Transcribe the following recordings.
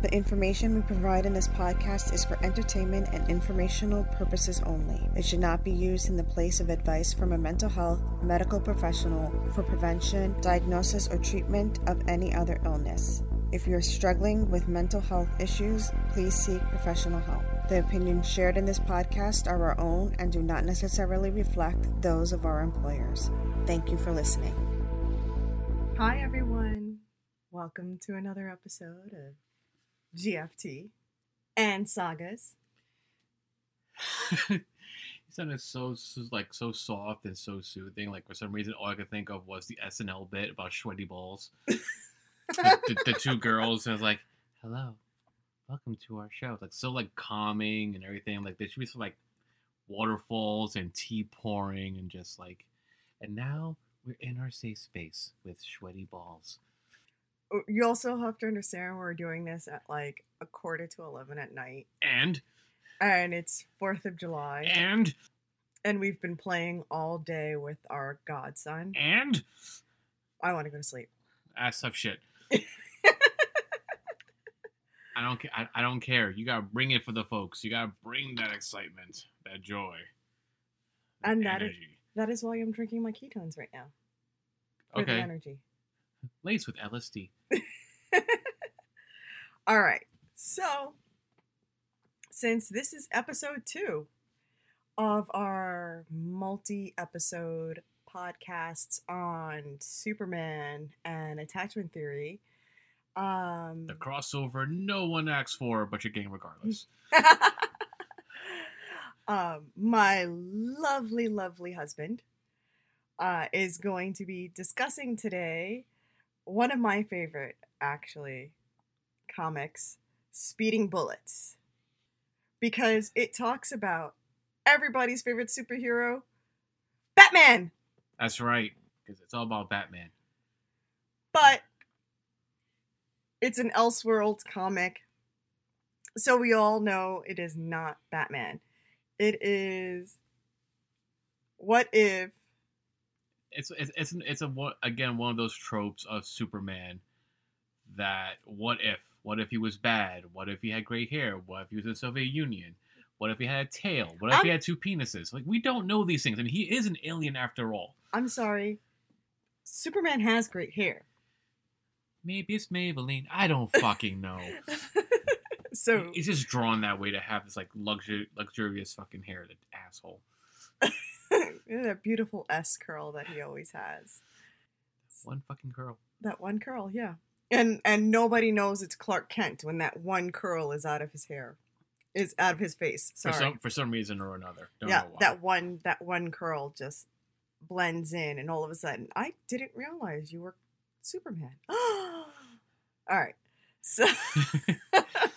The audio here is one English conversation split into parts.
The information we provide in this podcast is for entertainment and informational purposes only. It should not be used in the place of advice from a mental health medical professional for prevention, diagnosis, or treatment of any other illness. If you are struggling with mental health issues, please seek professional help. The opinions shared in this podcast are our own and do not necessarily reflect those of our employers. Thank you for listening. Hi, everyone. Welcome to another episode of GFT and Sagas. he sounded so, so like so soft and so soothing. Like for some reason, all I could think of was the SNL bit about sweaty balls. the, the, the two girls, and I was like, "Hello, welcome to our show." It's like so like calming and everything. Like there should be some like waterfalls and tea pouring and just like, and now we're in our safe space with sweaty balls. You also have to understand we're doing this at like a quarter to 11 at night, And and it's 4th of July, and and we've been playing all day with our godson. and I want to go to sleep. that's tough shit. I don't. I, I don't care. You gotta bring it for the folks. You gotta bring that excitement, that joy, And that is- energy. That is why I'm drinking my ketones right now. For the energy. Laced with LSD. All right. So, since this is episode two of our multi episode podcasts on Superman and attachment theory, um, The crossover no one asks for, but you're getting regardless. um, my lovely, lovely husband uh, is going to be discussing today one of my favorite, actually, comics, Speeding Bullets, because it talks about everybody's favorite superhero, Batman. That's right, because it's all about Batman. but it's an Elseworlds comic. So we all know it is not Batman. It is what if It's it's it's it's a again one of those tropes of Superman that what if what if he was bad? What if he had gray hair? What if he was in the Soviet Union? What if he had a tail? What if he I'm- had two penises? Like we don't know these things. I mean, he is an alien after all. I'm sorry. Superman has great hair. Maybe it's Maybelline. I don't fucking know. so He's just drawn that way to have this like luxury, luxurious fucking hair. That asshole. that beautiful S curl that he always has. One fucking curl. That one curl, yeah. And and nobody knows it's Clark Kent when that one curl is out of his hair. Is out of his face. For Sorry. some for some reason or another. Don't yeah, know why. that one that one curl just blends in and all of a sudden I didn't realize you were Superman. all right. So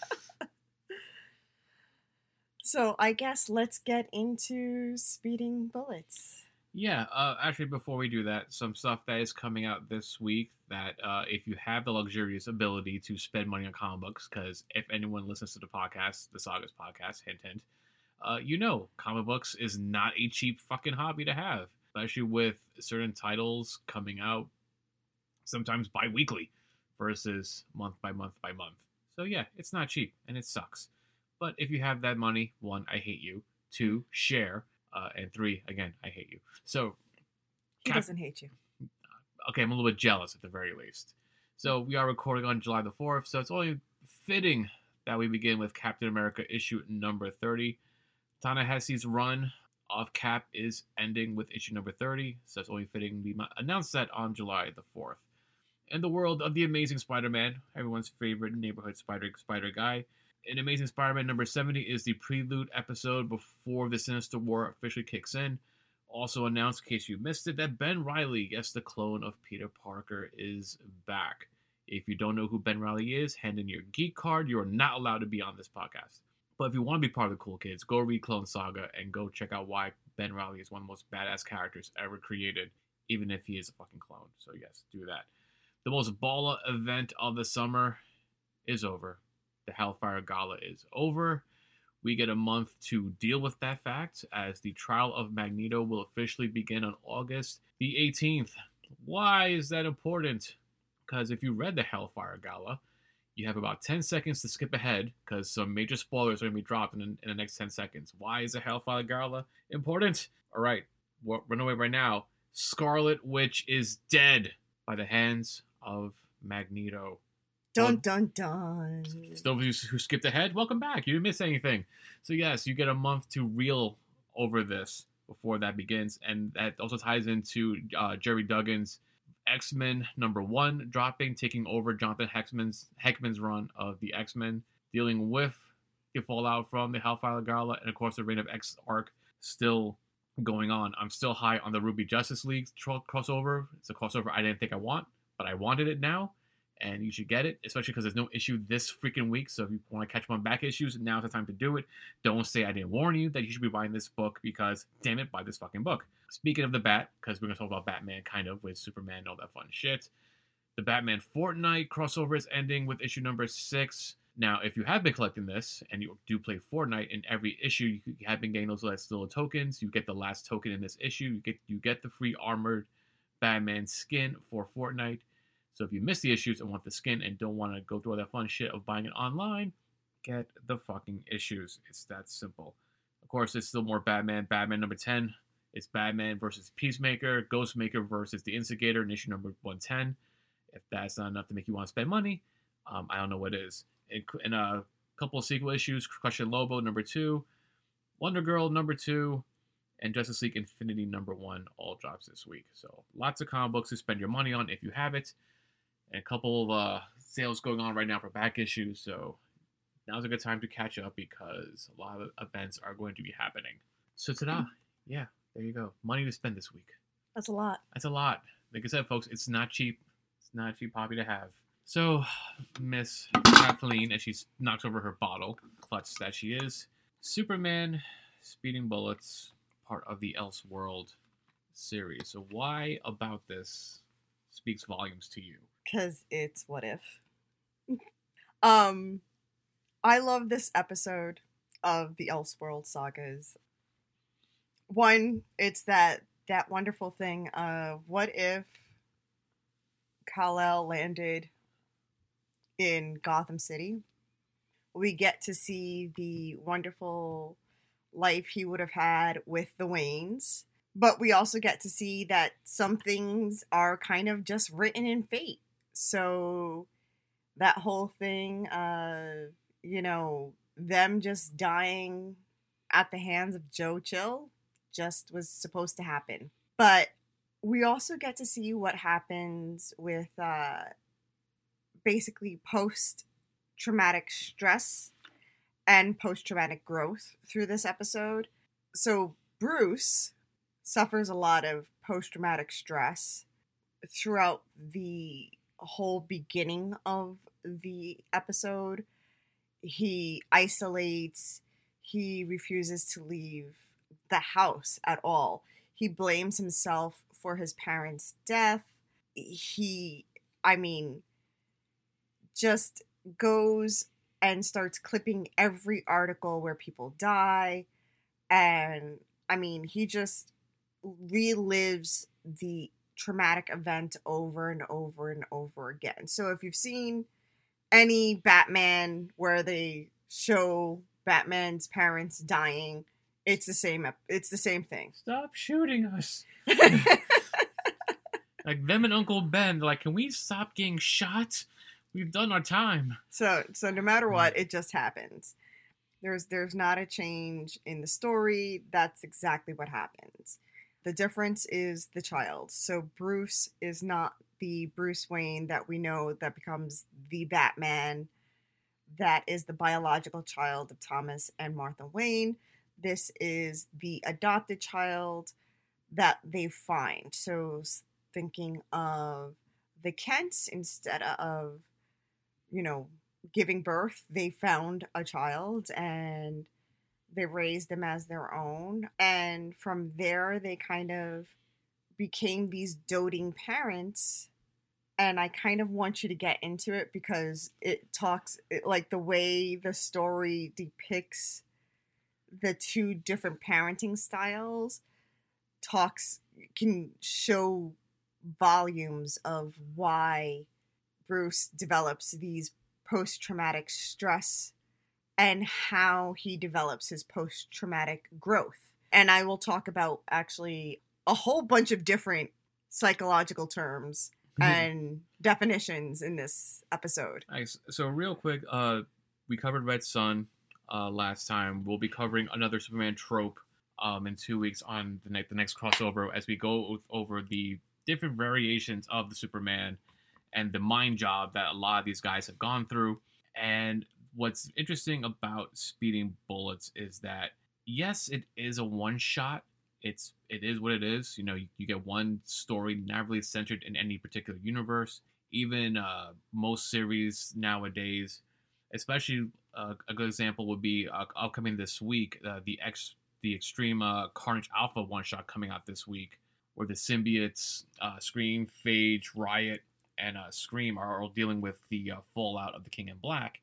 So I guess let's get into speeding bullets. Yeah, uh, actually, before we do that, some stuff that is coming out this week that uh, if you have the luxurious ability to spend money on comic books, because if anyone listens to the podcast, the Sagas podcast, hint, hint, uh, you know comic books is not a cheap fucking hobby to have, especially with certain titles coming out sometimes bi weekly versus month by month by month. So, yeah, it's not cheap and it sucks. But if you have that money, one, I hate you. Two, share. Uh, and three, again, I hate you. So, He doesn't hate you. okay, I'm a little bit jealous at the very least. So we are recording on July the 4th, so it's only fitting that we begin with Captain America issue number 30. Ta-Nehisi's run of Cap is ending with issue number 30, so it's only fitting we announce that on July the 4th. In the world of the Amazing Spider-Man, everyone's favorite neighborhood spider spider guy, in Amazing Spider-Man number 70 is the prelude episode before the Sinister War officially kicks in. Also announced, in case you missed it, that Ben Riley, yes, the clone of Peter Parker, is back. If you don't know who Ben Riley is, hand in your geek card. You are not allowed to be on this podcast. But if you want to be part of the cool kids, go read Clone Saga and go check out why Ben Riley is one of the most badass characters ever created, even if he is a fucking clone. So yes, do that. The most baller event of the summer is over. The Hellfire Gala is over. We get a month to deal with that fact as the trial of Magneto will officially begin on August the 18th. Why is that important? Because if you read the Hellfire Gala, you have about 10 seconds to skip ahead because some major spoilers are going to be dropped in, in the next 10 seconds. Why is the Hellfire Gala important? All right, run away right now. Scarlet Witch is dead by the hands of Magneto. Dun dun dun. Those of you who skipped ahead, welcome back. You didn't miss anything. So yes, you get a month to reel over this before that begins, and that also ties into uh, Gerry Duggan's X Men number one dropping, taking over Jonathan Hickman's Hickman's run of the X Men, dealing with the fallout from the Hellfire Gala, and of course the Reign of X arc still going on. I'm still high on the RWBY Justice League tro- crossover. It's a crossover I didn't think I want, but I wanted it now, and you should get it, especially because there's no issue this freaking week. So if you want to catch one back issues, now's the time to do it. Don't say I didn't warn you that you should be buying this book because damn it, buy this fucking book. Speaking of the Bat, because we're gonna talk about Batman kind of with Superman and all that fun shit. The Batman Fortnite crossover is ending with issue number six. Now, if you have been collecting this and you do play Fortnite, in every issue you have been getting those last little tokens. You get the last token in this issue. You get you get the free armored Batman skin for Fortnite. So if you miss the issues and want the skin and don't want to go through all that fun shit of buying it online, get the fucking issues. It's that simple. Of course, it's still more Batman. Batman number 10. It's Batman versus Peacemaker, Ghostmaker versus the Instigator in issue number 110. If that's not enough to make you want to spend money, um, I don't know what is in a couple of sequel issues, and Lobo number two, Wonder Girl number two, and Justice League Infinity number one all drops this week. So lots of comic books to spend your money on if you have it, and a couple of uh, sales going on right now for back issues. So now's a good time to catch up because a lot of events are going to be happening. So ta yeah, there you go. Money to spend this week. That's a lot. That's a lot. Like I said, folks, it's not cheap. It's not a cheap hobby to have. So, Miss Kathleen, as she knocks over her bottle, klutz that she is, Superman, Speeding Bullets, part of the Elseworld series. So, why about this speaks volumes to you? Because it's what if. um, I love this episode of the Elseworld sagas. One, it's that that wonderful thing of what if Kal-El landed in Gotham City. We get to see the wonderful life he would have had with the Waynes, but we also get to see that some things are kind of just written in fate. So that whole thing, uh, you know, them just dying at the hands of Joe Chill just was supposed to happen. But we also get to see what happens with uh, basically post traumatic stress and post traumatic growth through this episode. So, Bruce suffers a lot of post traumatic stress throughout the whole beginning of the episode. He isolates, he refuses to leave the house at all. He blames himself for his parents' death. He, I mean, just goes and starts clipping every article where people die. And I mean, he just relives the traumatic event over and over and over again. So if you've seen any Batman where they show Batman's parents dying, it's the same it's the same thing. Stop shooting us. like them and Uncle Ben, like, can we stop getting shot? We've done our time. So so no matter hmm. what, it just happens. There's there's not a change in the story. That's exactly what happens. The difference is the child. So Bruce is not the Bruce Wayne that we know that becomes the Batman that is the biological child of Thomas and Martha Wayne. This is the adopted child that they find. So thinking of the Kents instead of you know, giving birth, they found a child and they raised them as their own. And from there, they kind of became these doting parents. And I kind of want you to get into it because it talks, it, like the way the story depicts the two different parenting styles, talks, can show volumes of why Bruce develops these post traumatic stress and how he develops his post traumatic growth. And I will talk about actually a whole bunch of different psychological terms and definitions in this episode. Nice. So real quick, uh, we covered Red Sun uh, last time. We'll be covering another Superman trope um, in two weeks on the next the next crossover as we go over the different variations of the Superman and the mind job that a lot of these guys have gone through. And what's interesting about Speeding Bullets is that yes, it is a one shot. It's it is what it is. You know, you, you get one story, not really centered in any particular universe. Even uh, most series nowadays, especially uh, a good example would be uh, upcoming this week, uh, the X the Extreme uh, Carnage Alpha one shot coming out this week, where the symbiotes uh, Scream, Phage, Riot, and Scream are all dealing with the fallout of the King in Black.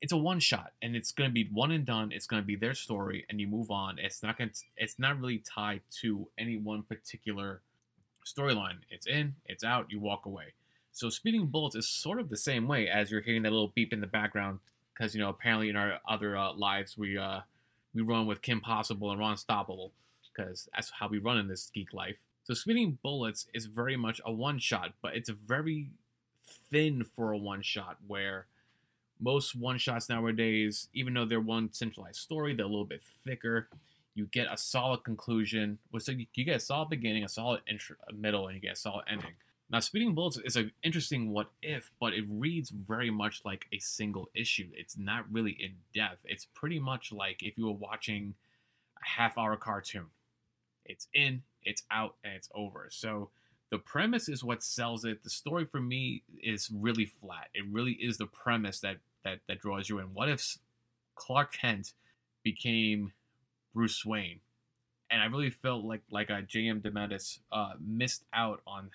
It's a one shot, and it's going to be one and done. It's going to be their story, and you move on. It's not going to It's not really tied to any one particular storyline. It's in, it's out. You walk away. So Speeding Bullets is sort of the same way as you're hearing that little beep in the background because you know apparently in our other uh, lives we uh, we run with Kim Possible and Ron Stoppable because that's how we run in this geek life. So Speeding Bullets is very much a one shot, but it's very thin for a one shot where most one shots nowadays, even though they're one centralized story, they're a little bit thicker. You get a solid conclusion. So you get a solid beginning, a solid intro, middle, and you get a solid ending. Now, Speeding Bullets is an interesting what if, but it reads very much like a single issue. It's not really in depth. It's pretty much like if you were watching a half hour cartoon. It's in, it's out, and it's over. So the premise is what sells it. The story for me is really flat. It really is the premise that that, that draws you in. What if Clark Kent became Bruce Wayne? And I really felt like like a J.M. DeMatteis uh, missed out on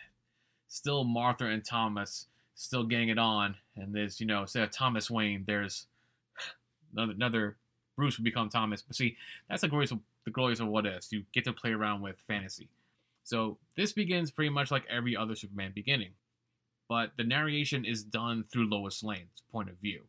still Martha and Thomas still getting it on, and there's you know of Thomas Wayne, there's another, another Bruce would become Thomas. But see, that's the glorious of the glorious of what ifs. You get to play around with fantasy. So this begins pretty much like every other Superman beginning, but the narration is done through Lois Lane's point of view.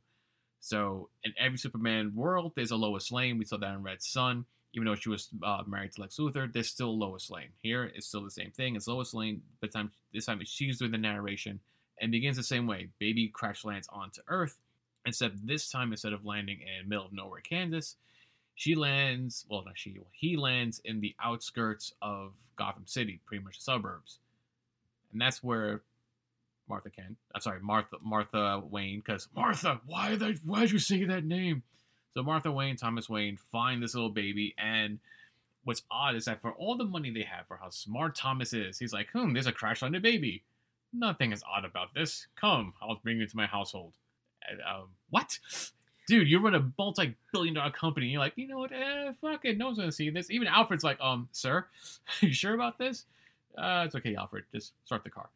So in every Superman world, there's a Lois Lane. We saw that in Red Sun even though she was uh, married to Lex Luthor, there's still Lois Lane. Here, it's still the same thing. It's Lois Lane, but time this time she's doing the narration and begins the same way. Baby crash lands onto Earth, except this time instead of landing in middle of nowhere, Kansas, she lands. Well, not she. He lands in the outskirts of Gotham City, pretty much the suburbs, and that's where Martha Kent. I'm sorry, Martha Martha Wayne. Because Martha, why that? Why did you say that name? So Martha Wayne, Thomas Wayne find this little baby, and what's odd is that for all the money they have, for how smart Thomas is, he's like, hmm, there's a crash landed baby. Nothing is odd about this. Come, I'll bring you to my household. And, um, what? Dude, you run a multi-billion dollar company. You're like, you know what? Eh, fuck it. No one's gonna see this. Even Alfred's like, um, sir, are you sure about this? Uh, it's okay, Alfred. Just start the car.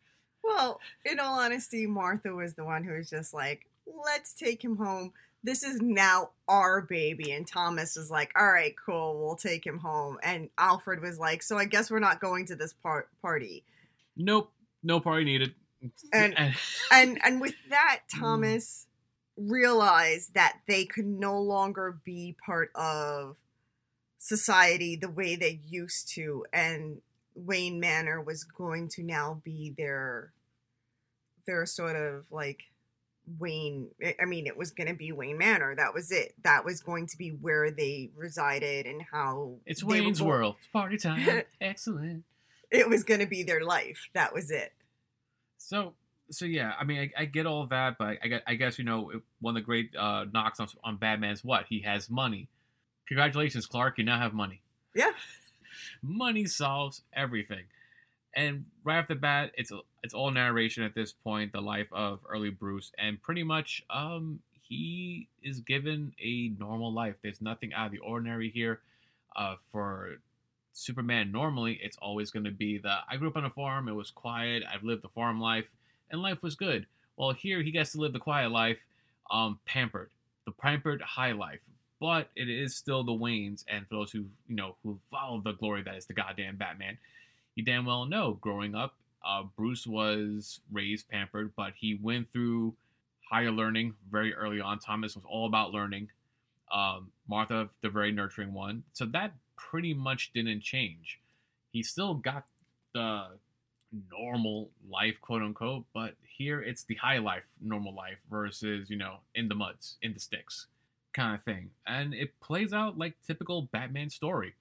Well, in all honesty, Martha was the one who was just like, let's take him home this is now our baby. And Thomas was like, all right, cool, we'll take him home. And Alfred was like, so I guess we're not going to this par- party. Nope, no party needed. And and and with that, mm. Thomas realized that they could no longer be part of society the way they used to, and Wayne Manor was going to now be their their sort of like Wayne. I mean, it was going to be Wayne Manor. That was it. That was going to be where they resided and how. It's Wayne's World. It's party time. Excellent. It was going to be their life. That was it. So, so yeah. I mean, I, I get all that, but I, I guess you know one of the great uh, knocks on, on Batman's what he has money. Congratulations, Clark. You now have money. Yeah. Money solves everything and right off the bat, it's it's all narration at this point, the life of early Bruce, and pretty much um, he is given a normal life. There's nothing out of the ordinary here. Uh, for Superman, normally it's always going to be the I grew up on a farm, it was quiet, I've lived the farm life, and life was good. Well, here he gets to live the quiet life, um, pampered, the pampered high life. But it is still the Waynes, and for those who you know who follow the glory that is the goddamn Batman, you damn well know growing up, uh, Bruce was raised pampered, but he went through higher learning very early on. Thomas was all about learning. Um, Martha, the very nurturing one. So that pretty much didn't change. He still got the normal life, quote unquote, but here it's the high life, normal life versus, you know, in the muds, in the sticks kind of thing. And it plays out like typical Batman story.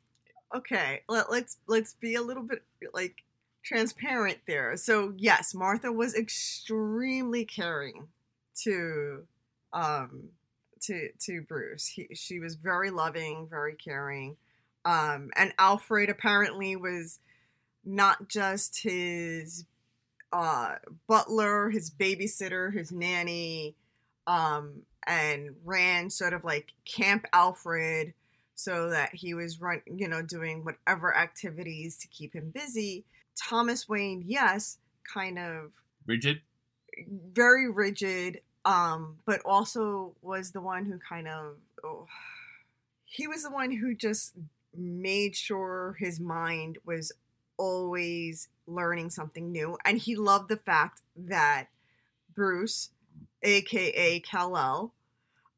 Okay, let, let's let's be a little bit like transparent there. So yes, Martha was extremely caring to um to to Bruce. He, she was very loving, very caring. Um and Alfred apparently was not just his uh butler, his babysitter, his nanny, um and ran sort of like Camp Alfred so that he was run you know doing whatever activities to keep him busy. Thomas Wayne, yes, kind of rigid, very rigid, um, but also was the one who kind of oh, he was the one who just made sure his mind was always learning something new, and he loved the fact that Bruce, aka Kal-El,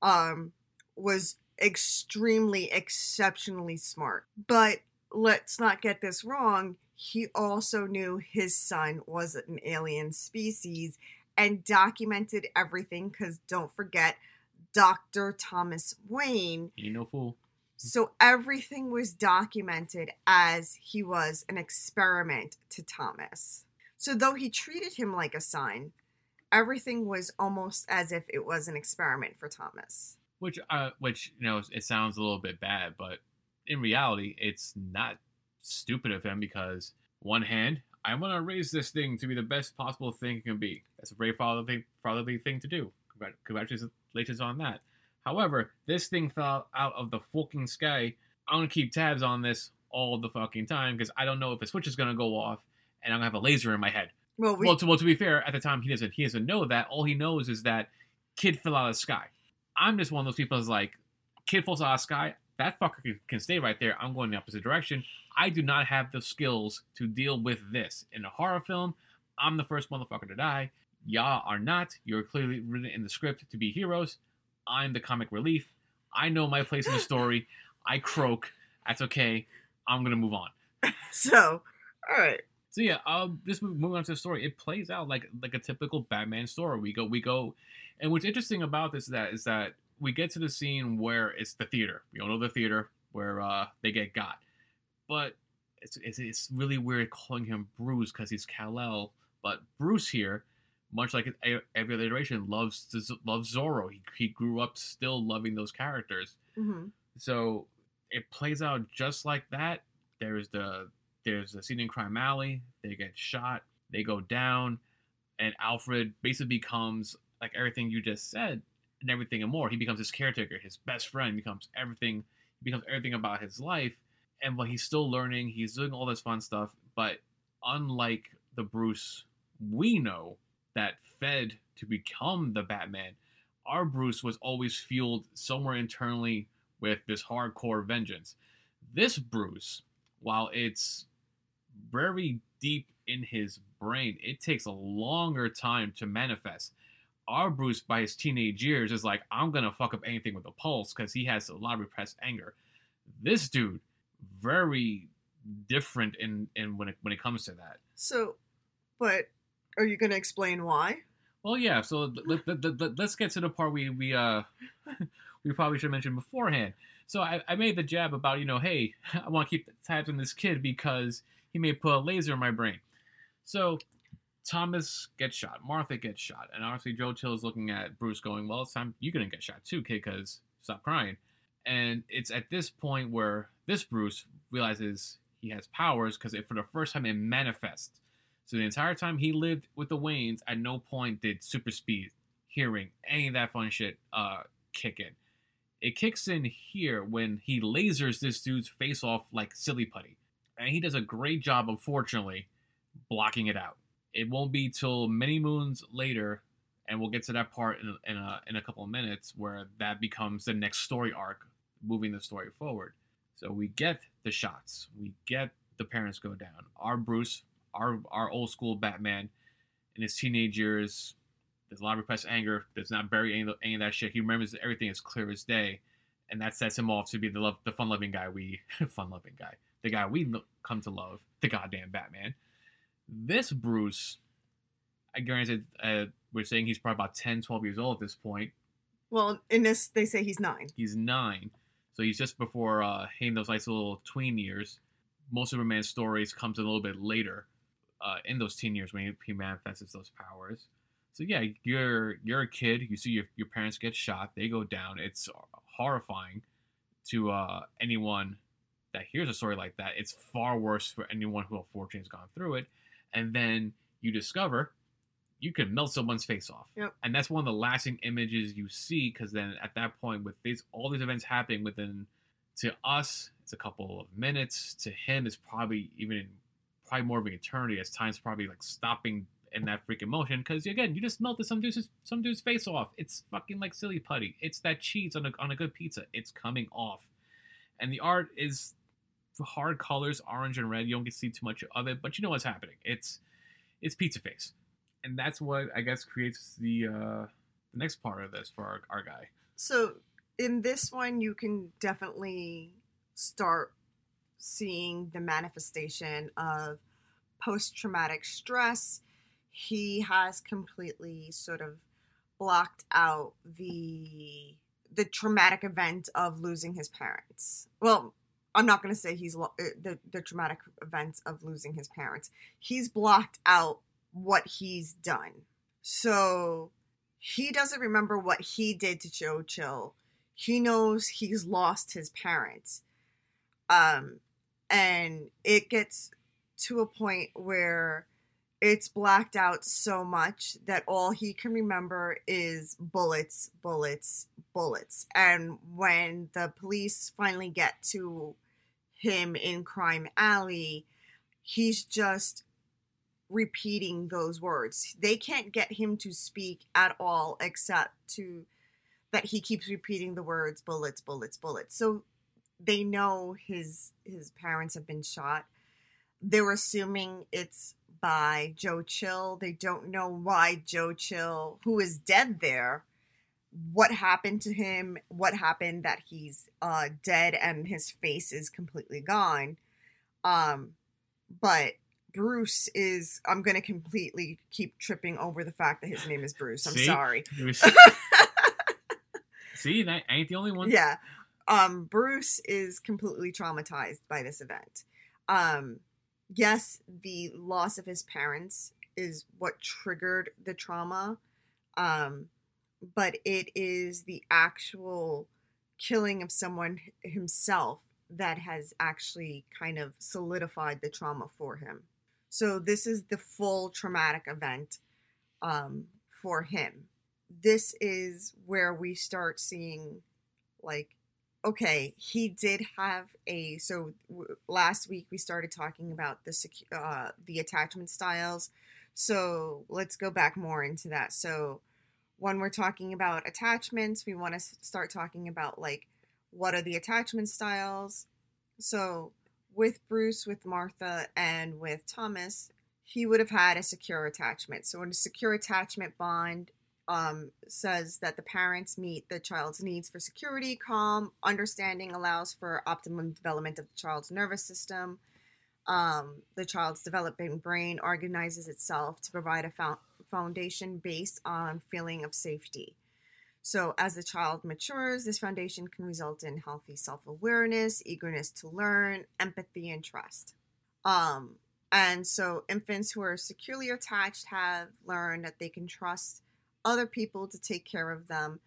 um, was extremely exceptionally smart. But let's not get this wrong he also knew his son was an alien species and documented everything because don't forget Dr. Thomas Wayne. Ain't no fool. So everything was documented as he was an experiment to Thomas. So though he treated him like a son, everything was almost as if it was an experiment for Thomas. Which, uh, which you know, it sounds a little bit bad, but in reality, it's not stupid of him because one hand, I want to raise this thing to be the best possible thing it can be. That's a very fatherly, fatherly thing to do. Congratulations on that. However, this thing fell out of the fucking sky. I'm gonna keep tabs on this all the fucking time because I don't know if a switch is gonna go off and I'm gonna have a laser in my head. Well, we... well, to, well, to be fair, at the time he doesn't he doesn't know that. All he knows is that kid fell out of the sky. I'm just one of those people who's like, kid falls out of the sky that fucker can, stay right there. I'm going the opposite direction. I do not have the skills to deal with this. In a horror film, I'm the first motherfucker to die. Y'all are not. You're clearly written in the script to be heroes. I'm the comic relief. I know my place in the story. I croak. That's okay. I'm gonna move on. So, all right. So yeah, um, just moving on to the story. It plays out like like a typical Batman story. We go, we go, and what's interesting about this is that is that we get to the scene where it's the theater. We all know the theater where uh, they get got, but it's, it's, it's really weird calling him Bruce because he's Kal El. But Bruce here, much like every other iteration, loves loves Zorro. He he grew up still loving those characters. Mm-hmm. So it plays out just like that. There's the there's a scene in Crime Alley. They get shot. They go down, and Alfred basically becomes like everything you just said and everything and more. He becomes his caretaker, his best friend, becomes everything. He becomes everything about his life. And while he's still learning, he's doing all this fun stuff. But unlike the Bruce we know that fed to become the Batman, our Bruce was always fueled somewhere internally with this hardcore vengeance. This Bruce, while it's very deep in his brain, it takes a longer time to manifest our Bruce, by his teenage years, is like, I'm gonna fuck up anything with a pulse because he has a lot of repressed anger. This dude, very different in in when it when it comes to that. So, but are you gonna explain why? Well, yeah. So let, let, let, let's get to the part we we uh we probably should mention beforehand. So I, I made the jab about you know, hey, I want to keep tabs on this kid because he may put a laser in my brain. So Thomas gets shot, Martha gets shot, and honestly, Joe Chill is looking at Bruce, going, "Well, it's time you're gonna get shot too, kid, because stop crying." And it's at this point where this Bruce realizes he has powers because for the first time it manifests. So the entire time he lived with the Waynes, at no point did super speed, hearing, any of that fun shit uh, kick in. It kicks in here when he lasers this dude's face off like silly putty, and he does a great job, unfortunately, blocking it out it won't be till many moons later, and we'll get to that part in, in, a, in a couple of minutes where that becomes the next story arc, moving the story forward. So we get the shots, we get the parents go down. Our Bruce, our our old school Batman, in his teenage years, There's a lot of repressed anger. Does not bury any, of- any of that shit. He remembers everything as clear as day, and that sets him off to be the love, the fun-loving guy we, fun-loving guy, the guy we come to love, the goddamn Batman. This Bruce, I guarantee, uh, we're saying he's probably about 10, 12 years old at this point. Well, in this, they say he's nine. He's nine, so he's just before uh, hitting those nice little tween years. Most Superman stories comes a little bit later, uh, in those teen years when he, he manifests those powers. So yeah, you're you're a kid. You see your your parents get shot. They go down. It's horrifying to uh, anyone that hears a story like that. It's far worse for anyone who unfortunately has gone through it. And then you discover you can melt someone's face off. Yep. And that's one of the lasting images you see because then at that point, with these all these events happening within to us, it's a couple of minutes. To him, it's probably even probably more of an eternity as time's probably like stopping in that freaking motion because again, you just melted some dude's some dude's face off. It's fucking like silly putty. It's that cheese on a on a good pizza. It's coming off, and the art is hard colors, orange and red. You don't get to see too much of it, but you know what's happening. It's it's pizza face, and that's what I guess creates the uh, the next part of this for our, our guy. So in this one, you can definitely start seeing the manifestation of post traumatic stress. He has completely sort of blocked out the the traumatic event of losing his parents. Well, I'm not going to say he's lo- uh, the the traumatic events of losing his parents. He's blocked out what he's done. So he doesn't remember what he did to Joe Chill. He knows he's lost his parents. Um and it gets to a point where it's blacked out so much that all he can remember is bullets, bullets, bullets. And when the police finally get to him in Crime Alley, he's just repeating those words. They can't get him to speak at all except to that he keeps repeating the words bullets, bullets, bullets. So they know his his parents have been shot. They're assuming it's by Joe Chill. They don't know why Joe Chill, who is dead there, what happened to him, what happened that he's uh, dead and his face is completely gone. Um, but Bruce is, I'm going to completely keep tripping over the fact that his name is Bruce. I'm See? sorry. See, that ain't the only one. Yeah. Um, Bruce is completely traumatized by this event. Um, yes, the loss of his parents is what triggered the trauma. Um, but it is the actual killing of someone himself that has actually kind of solidified the trauma for him. So this is the full traumatic event um, for him. This is where we start seeing, like, okay, he did have a. So w- last week we started talking about the secu- uh, the attachment styles. So let's go back more into that. So when we're talking about attachments, we want to start talking about like what are the attachment styles. So with Bruce, with Martha, and with Thomas, he would have had a secure attachment. So, in a secure attachment bond, um, says that the parents meet the child's needs for security, calm, understanding allows for optimum development of the child's nervous system. Um, the child's developing brain organizes itself to provide a fo- foundation based on feeling of safety. So, as the child matures, this foundation can result in healthy self awareness, eagerness to learn, empathy, and trust. Um, and so, infants who are securely attached have learned that they can trust other people to take care of them,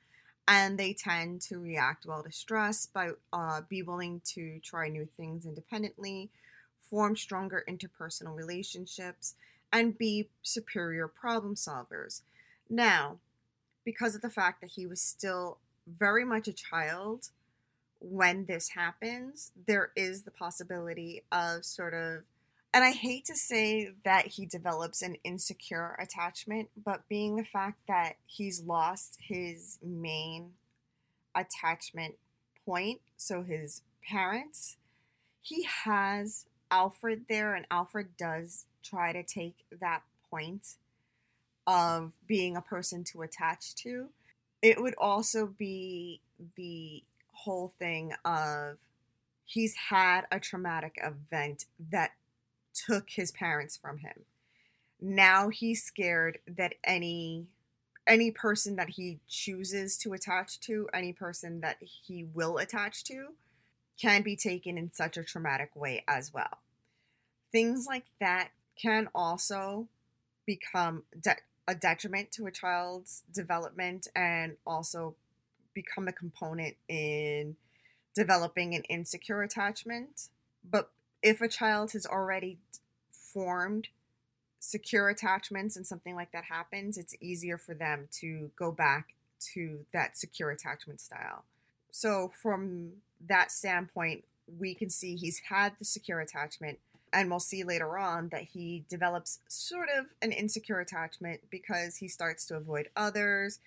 and they tend to react well to stress by uh, be willing to try new things independently, form stronger interpersonal relationships, and be superior problem solvers. Now, because of the fact that he was still very much a child when this happens, there is the possibility of sort of, and I hate to say that he develops an insecure attachment, but being the fact that he's lost his main attachment point, so his parents, he has Alfred there, and Alfred does try to take that point of being a person to attach to. It would also be the whole thing of he's had a traumatic event that took his parents from him. Now he's scared that any any person that he chooses to attach to, any person that he will attach to, can be taken in such a traumatic way as well. Things like that can also become de- a detriment to a child's development and also become a component in developing an insecure attachment. But if a child has already formed secure attachments and something like that happens, it's easier for them to go back to that secure attachment style. So, from that standpoint, we can see he's had the secure attachment, and we'll see later on that he develops sort of an insecure attachment because he starts to avoid others,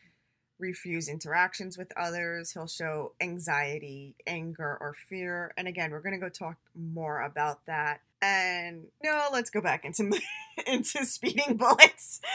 refuse interactions with others. He'll show anxiety, anger, or fear. And again, we're going to go talk more about that. And no, let's go back into into speeding bullets.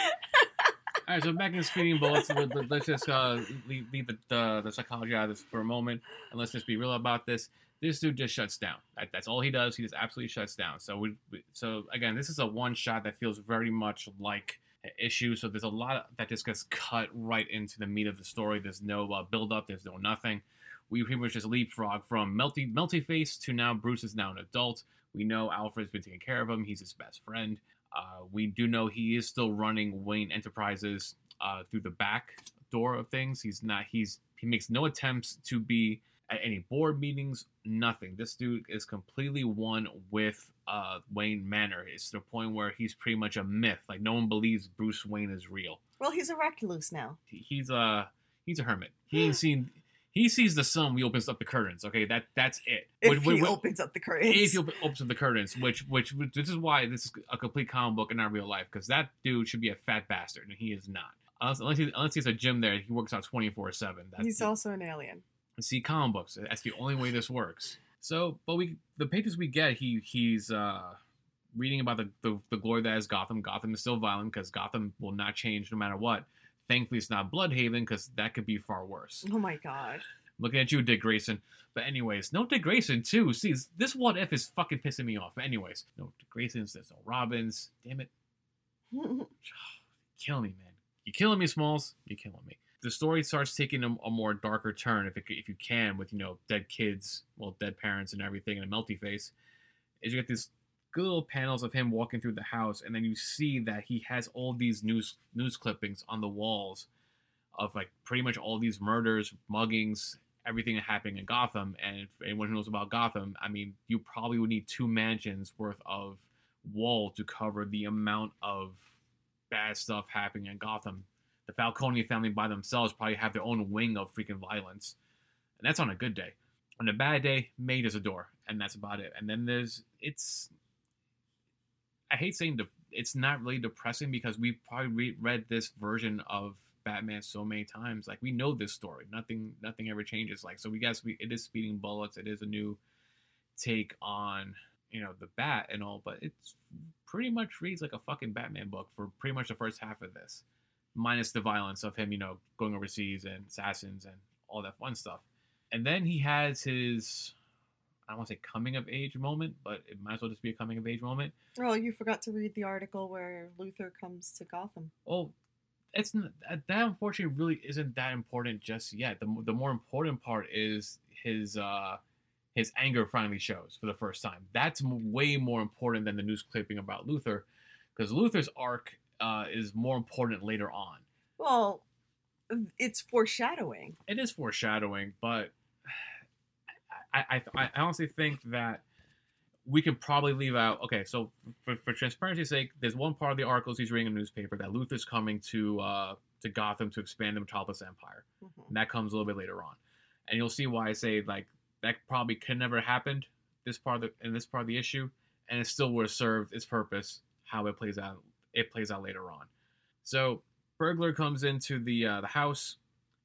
All right, so back in speeding bullets. Let's just uh, leave, leave the, the, the psychology out of this for a moment, and let's just be real about this. This dude just shuts down. That, that's all he does. He just absolutely shuts down. So we, we so again, this is a one shot that feels very much like issue. So there's a lot that just gets cut right into the meat of the story. There's no uh, build up. There's no nothing. We pretty much just leapfrog from melty melty face to now Bruce is now an adult. We know Alfred's been taking care of him. He's his best friend. Uh, we do know he is still running Wayne Enterprises uh, through the back door of things. He's not. He's he makes no attempts to be at any board meetings. Nothing. This dude is completely one with uh, Wayne Manor. It's to the point where he's pretty much a myth. Like no one believes Bruce Wayne is real. Well, he's a recluse now. He's a he's a hermit. He ain't seen he sees the sun he opens up the curtains. Okay, that that's it. If he opens up the curtains. If he opens up the curtains, which which this is why this is a complete comic book and not real life, because that dude should be a fat bastard, and he is not. Unless unless, he, unless he's a gym there, he works out twenty four seven. He's also an alien. See comic books. That's the only way this works. So, but we the pages we get, he he's uh reading about the, the, the glory that is Gotham. Gotham is still violent because Gotham will not change no matter what. Thankfully, it's not Blüdhaven because that could be far worse. Oh my god. Looking at you, Dick Grayson. But anyways, no Dick Grayson too. See, this what if is fucking pissing me off. But anyways, no Dick Graysons. There's no Robins. Damn it. Kill me, man. You're killing me, Smalls. You're killing me. The story starts taking a, a more darker turn, if it, if you can, with you know dead kids, well, dead parents and everything, and a melty face. Is you get these good little panels of him walking through the house, and then you see that he has all these news news clippings on the walls of like pretty much all these murders, muggings, everything happening in Gotham. And anyone who knows about Gotham, I mean, you probably would need two mansions worth of wall to cover the amount of bad stuff happening in Gotham. The Falcone family by themselves probably have their own wing of freaking violence. And that's on a good day. On a bad day, Maid is a door, and that's about it. And then there's it's I hate saying de- it's not really depressing because we probably re- read this version of Batman so many times. Like we know this story. Nothing nothing ever changes. Like so we guess we it is speeding bullets. It is a new take on you know the bat and all, but it's pretty much reads like a fucking Batman book for pretty much the first half of this, minus the violence of him you know going overseas and assassins and all that fun stuff. And then he has his I don't want to say coming of age moment, but it might as well just be a coming of age moment. Oh, you forgot to read the article where Luthor comes to Gotham. Oh, it's that unfortunately really isn't that important just yet. The the more important part is his uh his anger finally shows for the first time. That's way more important than the news clipping about Luthor, because Luthor's arc uh, is more important later on. Well, it's foreshadowing. It is foreshadowing, but I I, I honestly think that we can probably leave out. Okay, so for, for transparency's sake, there's one part of the articles he's reading in the newspaper that Luthor's coming to uh, to Gotham to expand the Metropolis Empire. Mm-hmm. And that comes a little bit later on, and you'll see why I say like that probably could never happened. This part of the in this part of the issue, and it still would have served its purpose. How it plays out, it plays out later on. So burglar comes into the uh, the house,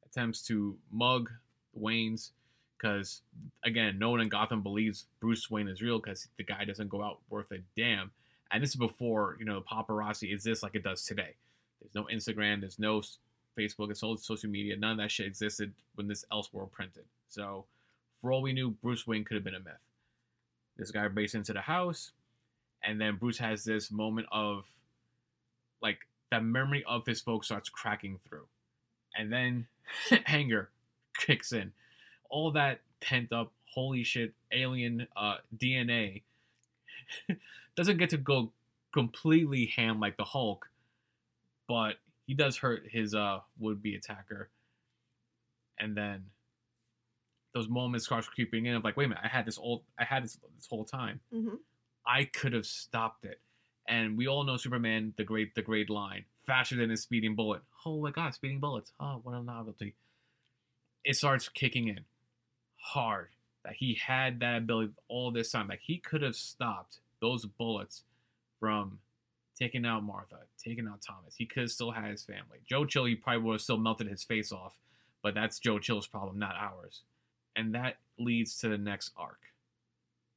attempts to mug the Waynes because again, no one in Gotham believes Bruce Wayne is real because the guy doesn't go out worth a damn. And this is before you know the paparazzi exists like it does today. There's no Instagram. There's no Facebook. It's all social media. None of that shit existed when this Elseworld printed. So, for all we knew, Bruce Wayne could have been a myth. This guy breaks into the house, and then Bruce has this moment of, like, that memory of his folks starts cracking through, and then anger kicks in. All that pent up, holy shit, alien uh, DNA doesn't get to go completely ham like the Hulk, but he does hurt his uh would be attacker. And then those moments starts creeping in of like, wait a minute, I had this old I had this this whole time. hmm I could have stopped it. And we all know Superman, the great the great line, faster than a speeding bullet. Oh my god, speeding bullets. Oh, what a novelty. It starts kicking in hard that he had that ability all this time. Like he could have stopped those bullets from taking out Martha, taking out Thomas. He could still had his family. Joe Chill, he probably would have still melted his face off, but that's Joe Chill's problem, not ours. And that leads to the next arc.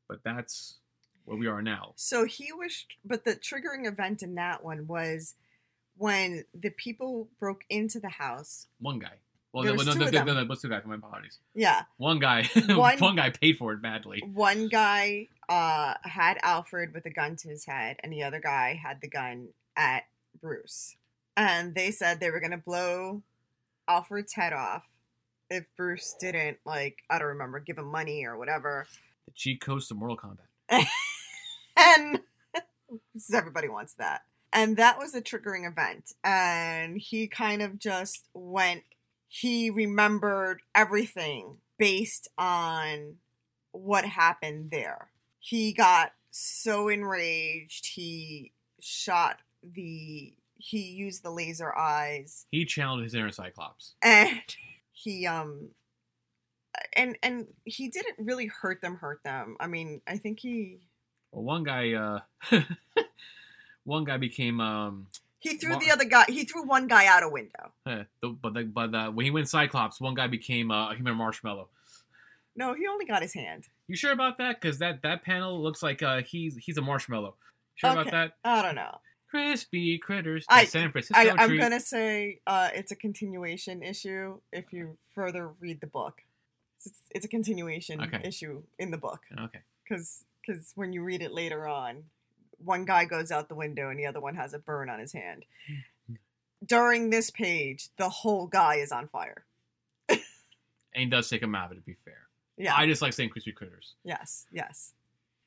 But that's where we are now. So he was, but the triggering event in that one was when the people broke into the house. One guy. Well, There no, was no, two no, of no, them. no, no, two guys? My apologies. Yeah, One guy, One- one guy paid for it badly. one guy uh, had Alfred with a gun to his head, and the other guy had the gun at Bruce. And they said they were gonna blow Alfred's head off if Bruce didn't, like, I don't remember, give him money or whatever. The cheat codes to Mortal Kombat. and 'cause everybody wants that. And that was a triggering event. And he kind of just went, he remembered everything based on what happened there. He got so enraged, he shot the, he used the laser eyes He challenged his inner Cyclops. and he um and and he didn't really hurt them hurt them i mean i think he Well, one guy, uh, one guy became, um, he threw the other guy he threw one guy out a window eh, the, but the, but uh, when he went Cyclops, one guy became uh, a human marshmallow. no he only got his hand You sure about that? Because that that panel looks like uh, he's he's a marshmallow. Sure about that? i don't know Crispy critters. I, San Francisco. I, I'm treat. gonna say uh it's a continuation issue if you further read the book it's, it's a continuation Okay. issue in the book Okay. because because when you read it later on one guy goes out the window and the other one has a burn on his hand. During this page the whole guy is on fire. And he does take him out to be fair. yeah. I just like saying crispy critters. yes yes.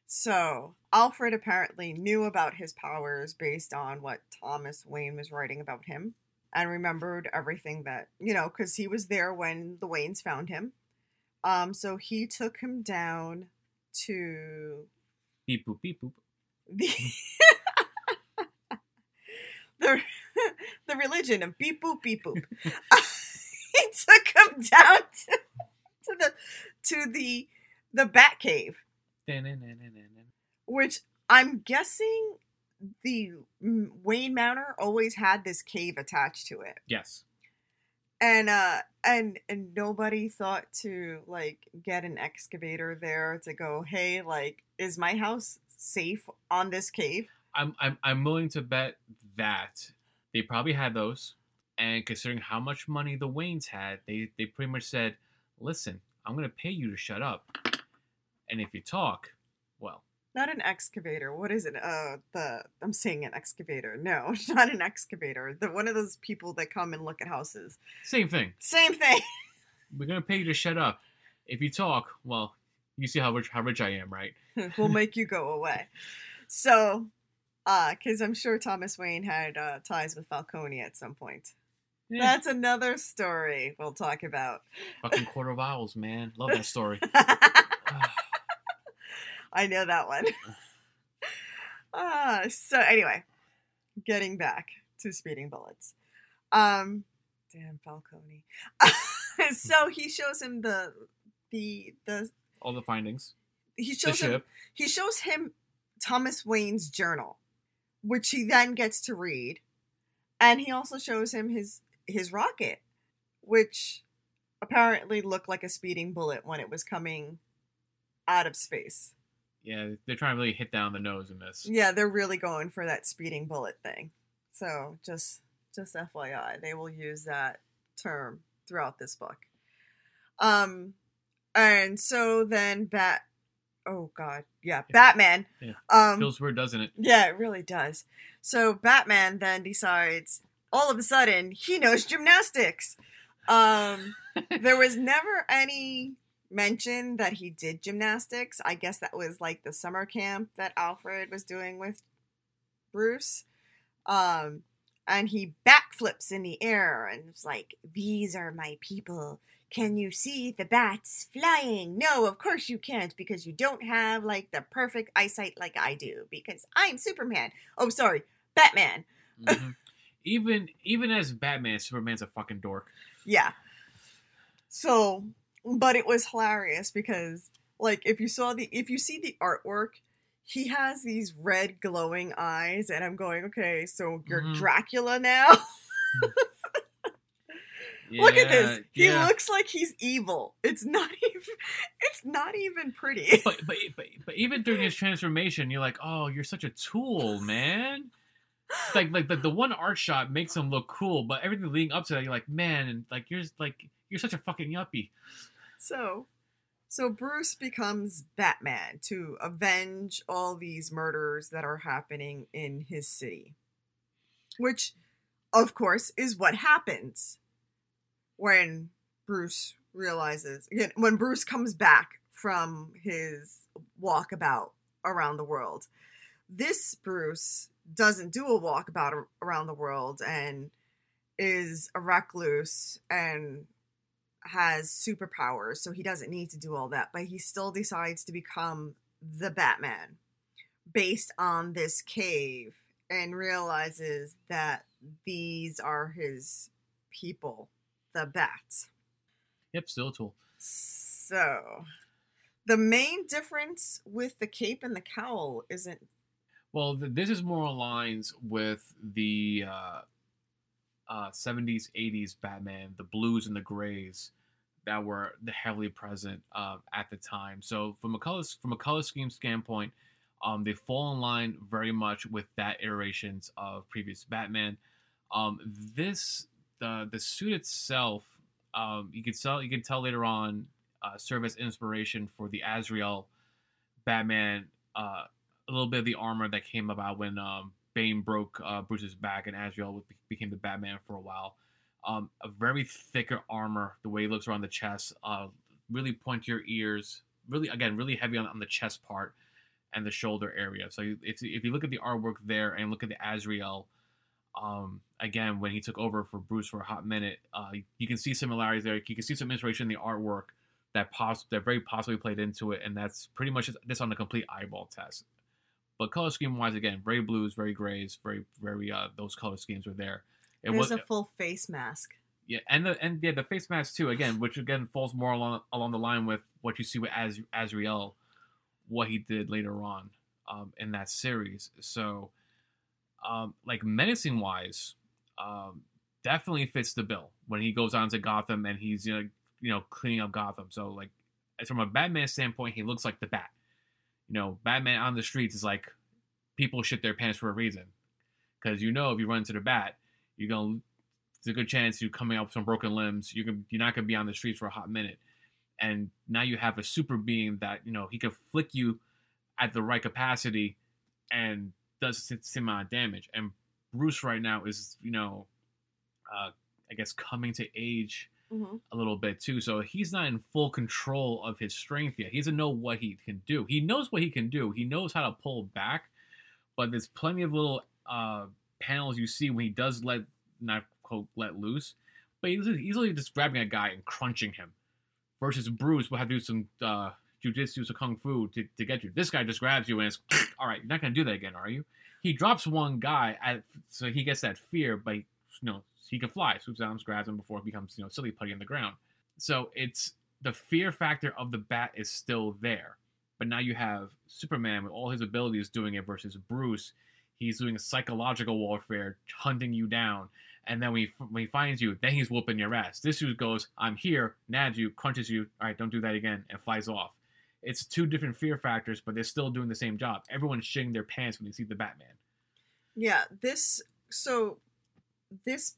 So alfred apparently knew about his powers based on what thomas wayne was writing about him and remembered everything that you know because he was there when the waynes found him. Um so he took him down to Beep boop beep boop. the the, the religion of beep boop beep boop. he took him down to, to the to the the Bat Cave, which I'm guessing the mm, Wayne Manor always had this cave attached to it, Yes. And uh and and nobody thought to like get an excavator there to go, hey, like, is my house safe on this cave? I'm I'm I'm willing to bet that they probably had those, and considering how much money the Waynes had, they they pretty much said, "Listen, I'm gonna pay you to shut up, and if you talk, Not an excavator. What is it? Uh, the I'm saying an excavator. No, not an excavator. The one of those people that come and look at houses. same thing. Same thing. We're gonna pay you to shut up. If you talk, well, you see how rich how rich I am, right? we'll make you go away. So, uh, because I'm sure Thomas Wayne had uh, ties with Falcone at some point. Yeah, That's another story we'll talk about. fucking Court of Owls, man. Love that story. I know that one. Ah, so anyway, getting back to speeding bullets. Um, damn Falcone. so he shows him the the the All the findings. he The shows him he shows him Thomas Wayne's journal, which he then gets to read, and he also shows him his his rocket, which apparently looked like a speeding bullet when it was coming out of space. Yeah, they're trying to really hit down the nose in this. Yeah, they're really going for that speeding bullet thing. So just Just FYI, they will use that term throughout this book. Um, and so then Bat. Oh God, yeah, Batman. Yeah. Um, Feels weird, doesn't it? yeah, it really does. So Batman then decides all of a sudden he knows gymnastics. Um, there was never any mention that he did gymnastics. I guess that was like the summer camp that Alfred was doing with Bruce. Um, and he backflips in the air and it's like, These are my people. Can you see the bats flying? No, of course you can't because you don't have like the perfect eyesight like I do because I'm Superman. Oh, sorry, Batman. Mhm. even even as Batman, Superman's a fucking dork. Yeah. So, but it was hilarious because like if you saw the if you see the artwork, he has these red glowing eyes and I'm going, "Okay, so you're Mhm. Dracula now?" Look at this. He yeah. looks like he's evil. It's not even it's not even pretty. But, but but but even during his transformation, you're like, oh, you're such a tool, man. It's like like the, the one art shot makes him look cool, but everything leading up to that, you're like, man, and like you're like you're such a fucking yuppie. So, so Bruce becomes Batman to avenge all these murders that are happening in his city. Which, of course, is what happens when Bruce realizes, again, when Bruce comes back from his walkabout around the world. This Bruce doesn't do a walkabout ar- around the world and is a recluse and has superpowers, so he doesn't need to do all that, but he still decides to become the Batman based on this cave and realizes that these are his people, the bats. Yep, still a tool. So, the main difference with the cape and the cowl isn't Well, this is more aligns with the uh, uh, 70s, 80s Batman, the blues and the grays that were the heavily present uh, at the time. So from a color from a color scheme standpoint, um, they fall in line very much with that iterations of previous Batman. Um, this the the suit itself, um, you can tell you can tell later on, uh, serve as inspiration for the Azrael Batman. Uh, a little bit of the armor that came about when um, Bane broke uh, Bruce's back and Azrael became the Batman for a while. Um, a very thicker armor, the way he looks around the chest, uh, really pointier ears, really again really heavy on, on the chest part and the shoulder area. So if, if you look at the artwork there and look at the Azrael, um, again when he took over for Bruce for a hot minute, uh, you can see similarities there. You can see some inspiration in the artwork that poss- that very possibly played into it, and that's pretty much just on the complete eyeball test. But color scheme wise, again, very blues, very grays, very very uh those color schemes were there. It there's was a full face mask. yeah, and the and yeah the face mask too. Again, which again falls more along along the line with what you see with Az, Azrael, what he did later on um, in that series. So, um, like menacing wise, um, definitely fits the bill when he goes on to Gotham and he's you know you know cleaning up Gotham. So like as from a Batman standpoint, he looks like the Bat. You know, Batman on the streets is like people shit their pants for a reason, because you know if you run into the Bat, you're gonna it's a good chance you coming up with some broken limbs. You can you're not gonna be on the streets for a hot minute, and now you have a super being that you know he can flick you at the right capacity and does the same amount of damage. And Bruce right now is you know, uh, I guess coming to age hmm a little bit too. So he's not in full control of his strength yet. He doesn't know what he can do. He knows what he can do. He knows how to pull back, but there's plenty of little uh, panels you see when he does let not quote let loose, but he's easily just grabbing a guy and crunching him. Versus Bruce will have to do some uh, jujitsu, some kung fu to, to get you. This guy just grabs you and it's all right. You're not gonna do that again, are you? He drops one guy at so he gets that fear, but you know he can fly. Swoops down, grabs him before it becomes you know silly putty on the ground. So it's the fear factor of the bat is still there, but now you have Superman with all his abilities doing it versus Bruce. He's doing a psychological warfare, hunting you down, and then when he, when he finds you, then he's whooping your ass. This dude goes, "I'm here," nabs you, crunches you. All right, don't do that again, and flies off. It's two different fear factors, but they're still doing the same job. Everyone's shitting their pants when they see the Batman. Yeah, this so this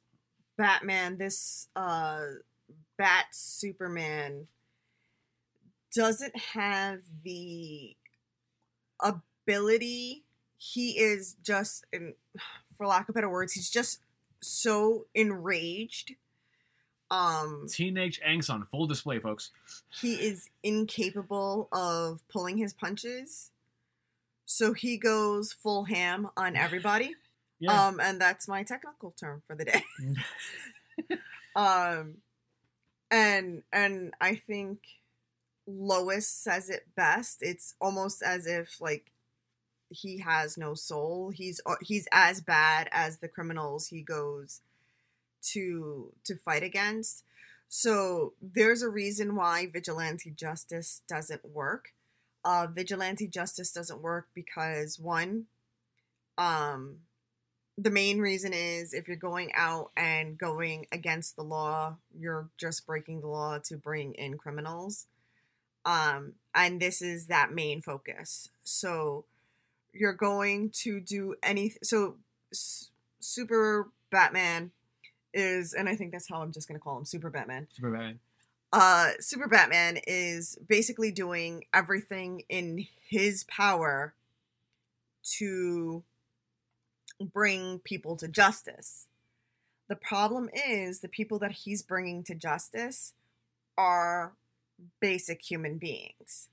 Batman, this uh Bat Superman doesn't have the ability. He is just in for lack of better words, he's just so enraged. Um Teenage angst on full display, folks. he is incapable of pulling his punches. So he goes full ham on everybody. Yeah. Um, and that's my technical term for the day. um, and and I think Lois says it best. It's almost as if like he has no soul. He's uh, he's as bad as the criminals he goes to to fight against. So there's a reason why vigilante justice doesn't work. Uh, vigilante justice doesn't work because one, um, the main reason is if you're going out and going against the law, you're just breaking the law to bring in criminals. Um, and this is that main focus. So you're going to do anything. So S- Super Batman is, and I think that's how I'm just going to call him Super Batman Super Batman. uh super batman is basically doing everything in his power to bring people to justice the problem is the people that he's bringing to justice are basic human beings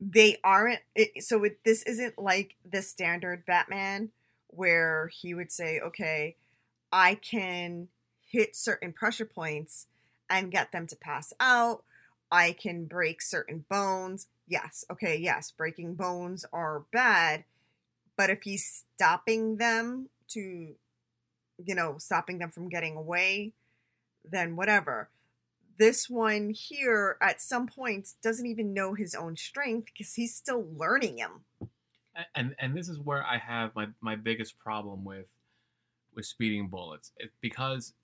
they aren't it, so it, this isn't like the standard batman where he would say okay i can hit certain pressure points and get them to pass out. I can break certain bones. Yes, okay, yes, breaking bones are bad, but if he's stopping them to, you know, stopping them from getting away, then whatever. This one here, at some points, doesn't even know his own strength because he's still learning him. And and this is where I have my my biggest problem with with speeding bullets. It, because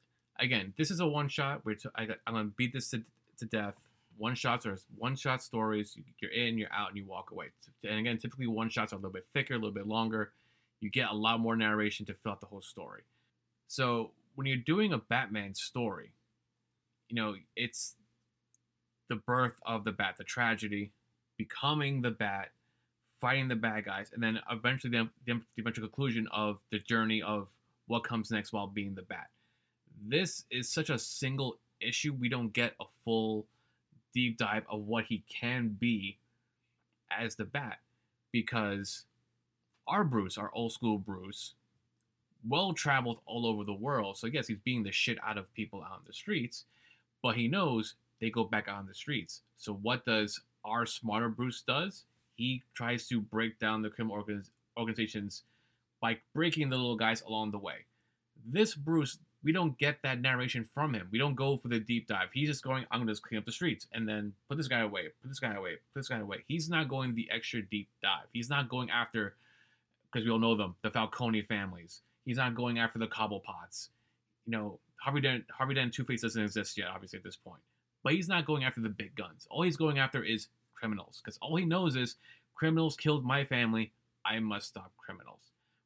again, this is a one shot. Which I, I'm gonna beat this to, to death. One shots are one shot stories. You- You're in, you're out, and you walk away. And again, typically one shots are a little bit thicker, a little bit longer. You get a lot more narration to fill out the whole story. So when you're doing a Batman story, you know it's the birth of the Bat, the tragedy, becoming the Bat, fighting the bad guys, and then eventually the, the eventual conclusion of the journey of what comes next while being the Bat. This is such a single issue. We don't get a full deep dive of what he can be as the Bat because our Bruce, our old school Bruce, well traveled all over the world. So yes, he's beating the shit out of people out in the streets, but he knows they go back on the streets. So what does our smarter Bruce does? He tries to break down the criminal organiz- organizations by breaking the little guys along the way. This Bruce, we don't get that narration from him. We don't go for the deep dive. He's just going, I'm gonna just clean up the streets and then put this guy away, put this guy away, put this guy away. He's not going the extra deep dive. He's not going after because we all know them, the Falcone families. He's not going after the Cobblepots. You know, Harvey Dent, Harvey Dent Two Face doesn't exist yet, obviously at this point. But he's not going after the big guns. All he's going after is criminals, because all he knows is criminals killed my family. I must stop criminals.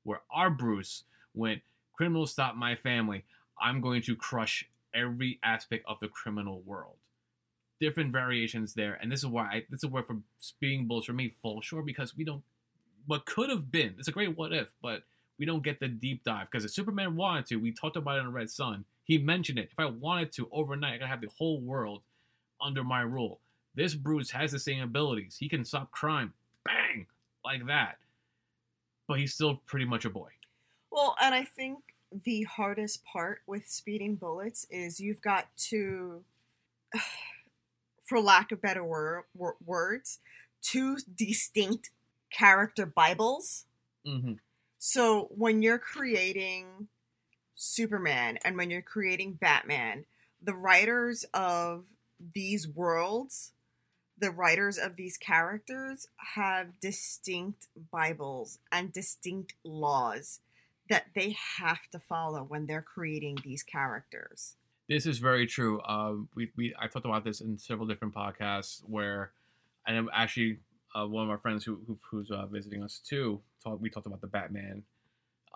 Where our Bruce went, criminals stop my family. I'm going to crush every aspect of the criminal world. Different variations there, and this is why I, this is where for speeding bullets for me fall short because we don't. What could have been? It's a great what if, but we don't get the deep dive because if Superman wanted to, we talked about it in Red Son. He mentioned it. If I wanted to overnight, I could have the whole world under my rule. This Bruce has the same abilities. He can stop crime, bang, like that. But he's still pretty much a boy. Well, and I think the hardest part with speeding bullets is you've got to, for lack of better wor- wor- words, two distinct character Bibles. Mm-hmm. So when you're creating Superman and when you're creating Batman, the writers of these worlds, the writers of these characters have distinct Bibles and distinct laws that they have to follow when they're creating these characters. This is very true. Um, we, we I talked about this in several different podcasts where, and actually uh, one of our friends who, who who's uh, visiting us too. Talk, we talked about the Batman.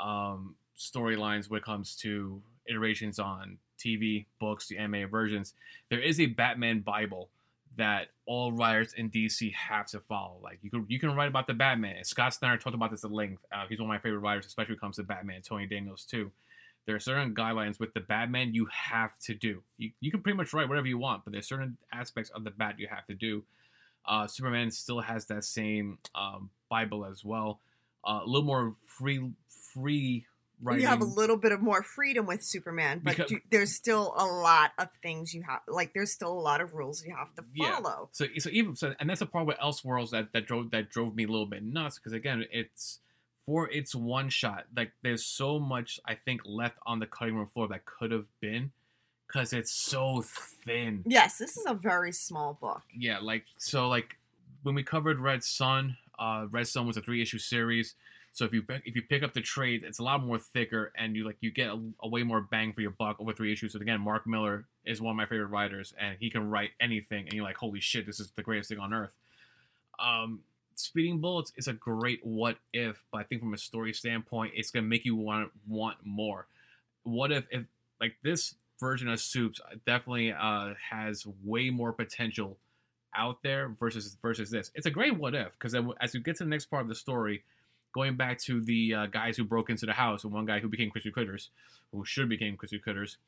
Um, storylines when it comes to iterations on TV, books, the anime versions. There is a Batman Bible that all writers in DC have to follow. Like you can you can write about the Batman. Scott Snyder talked about this at length. Uh, he's one of my favorite writers, especially when it comes to Batman. Tony Daniels too. There are certain guidelines with the Batman you have to do. You, you can pretty much write whatever you want, but there's certain aspects of the Bat you have to do. Uh, Superman still has that same um, Bible as well. Uh, a little more free free writing. You have a little bit of more freedom with Superman, but Because- you, there's still a lot of things you have. Like there's still a lot of rules you have to Yeah. follow. So, so even so, and that's a part with Elseworlds that that drove that drove me a little bit nuts because again, it's for its one shot. Like there's so much I think left on the cutting room floor that could have been because it's so thin. Yes, this is a very small book. Yeah, like so, like when we covered Red Son, uh, Red Son was a three issue series. So if you if you pick up the trade, it's a lot more thicker, and you like you get a, a way more bang for your buck over three issues. So again, Mark Millar is one of my favorite writers, and he can write anything, and you're like, holy shit, this is the greatest thing on earth. Um, Speeding Bullets is a great what if, but I think from a story standpoint, it's gonna make you want want more. What if if like this version of Soups definitely uh, has way more potential out there versus versus this. It's a great what if because as you get to the next part of the story, going back to the uh, guys who broke into the house and one guy who became Krispy Critters, who should became Krispy Critters,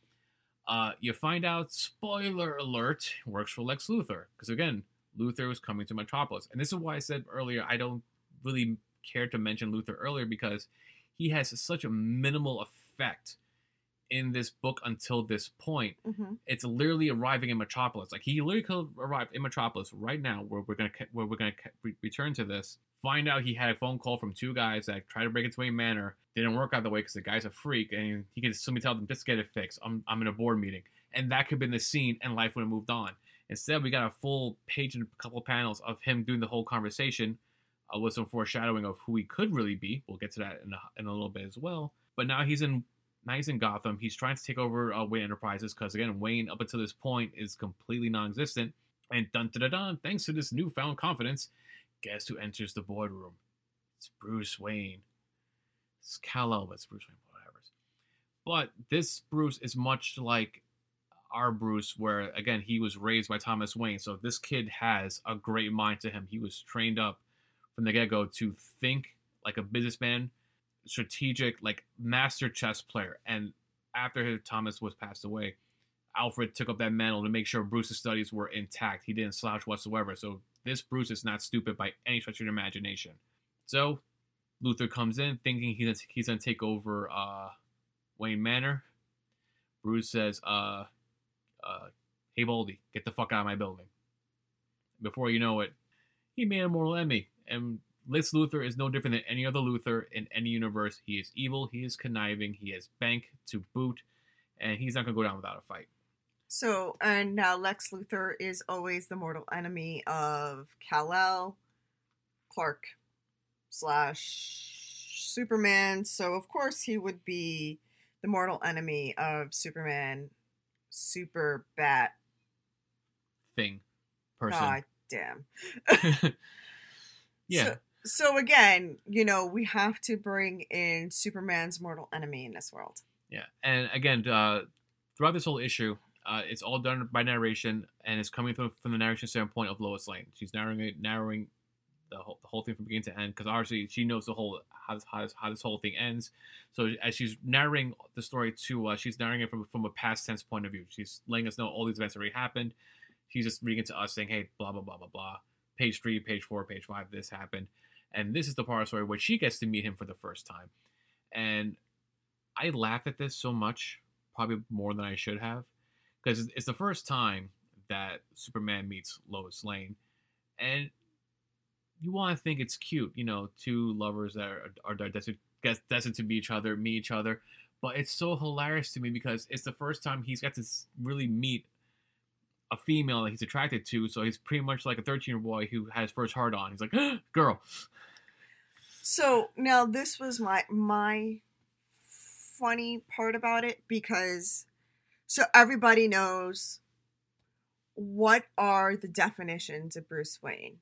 uh, you find out spoiler alert works for Lex Luthor because again Luthor was coming to Metropolis, and this is why I said earlier I don't really care to mention Luthor earlier because he has such a minimal effect in this book until this point hmm it's literally arriving in Metropolis. Like he literally could have arrived in Metropolis right now, where we're gonna where we're gonna re- return to this. Find out he had a phone call from two guys that tried to break into Wayne Manor. Didn't work out the way because the guy's a freak, and he can simply tell them just get it fixed. I'm I'm in a board meeting, and that could have been the scene, and life would have moved on. Instead, we got a full page and a couple panels of him doing the whole conversation, uh, with some foreshadowing of who he could really be. We'll get to that in a, in a little bit as well. But now he's in now he's in Gotham. He's trying to take over uh, Wayne Enterprises because again, Wayne up until this point is completely non-existent. And dun dun dun dun, thanks to this newfound confidence, guess who enters the boardroom? It's Bruce Wayne. It's Kal-El, but it's Bruce Wayne, whatever. But this Bruce is much like our Bruce, where again he was raised by Thomas Wayne. So this kid has a great mind to him. He was trained up from the get-go to think like a businessman, strategic, like master chess player. And after Thomas was passed away, Alfred took up that mantle to make sure Bruce's studies were intact. He didn't slouch whatsoever. So this Bruce is not stupid by any stretch of the imagination. So Luthor comes in thinking he's he's gonna take over uh, Wayne Manor. Bruce says, uh, uh, "Hey Baldy, get the fuck out of my building." Before you know it, he made a mortal enemy, and Lex Luthor is no different than any other Luthor in any universe. He is evil, he is conniving, he has bank to boot, and he's not gonna go down without a fight. So, and now Lex Luthor is always the mortal enemy of Kal-El, Clark slash Superman. So, of course, he would be the mortal enemy of Superman, Super Bat. Thing, person. God damn. yeah, So, so again, you know, we have to bring in Superman's mortal enemy in this world. Yeah, and again, uh, throughout this whole issue, uh, it's all done by narration, and it's coming from, from the narration standpoint of Lois Lane. She's narrowing it, narrowing the whole, the whole thing from beginning to end, because obviously she knows the whole how this, how, this, how this whole thing ends. So as she's narrating the story to, uh, she's narrating it from from a past tense point of view. She's letting us know all these events already happened. She's just reading it to us, saying, "Hey, blah blah blah blah blah." Page three, page four, page five. This happened, and this is the part of the story where she gets to meet him for the first time, and I laughed at this so much, probably more than I should have, because it's the first time that Superman meets Lois Lane, and you want to think it's cute, you know, two lovers that are, are destined, destined to be each other, meet each other, but it's so hilarious to me because it's the first time he's got to really meet a female that he's attracted to, so he's pretty much like a 13 year boy who has first heart on. He's like, girl. So now this was my my funny part about it because so everybody knows what are the definitions of Bruce Wayne?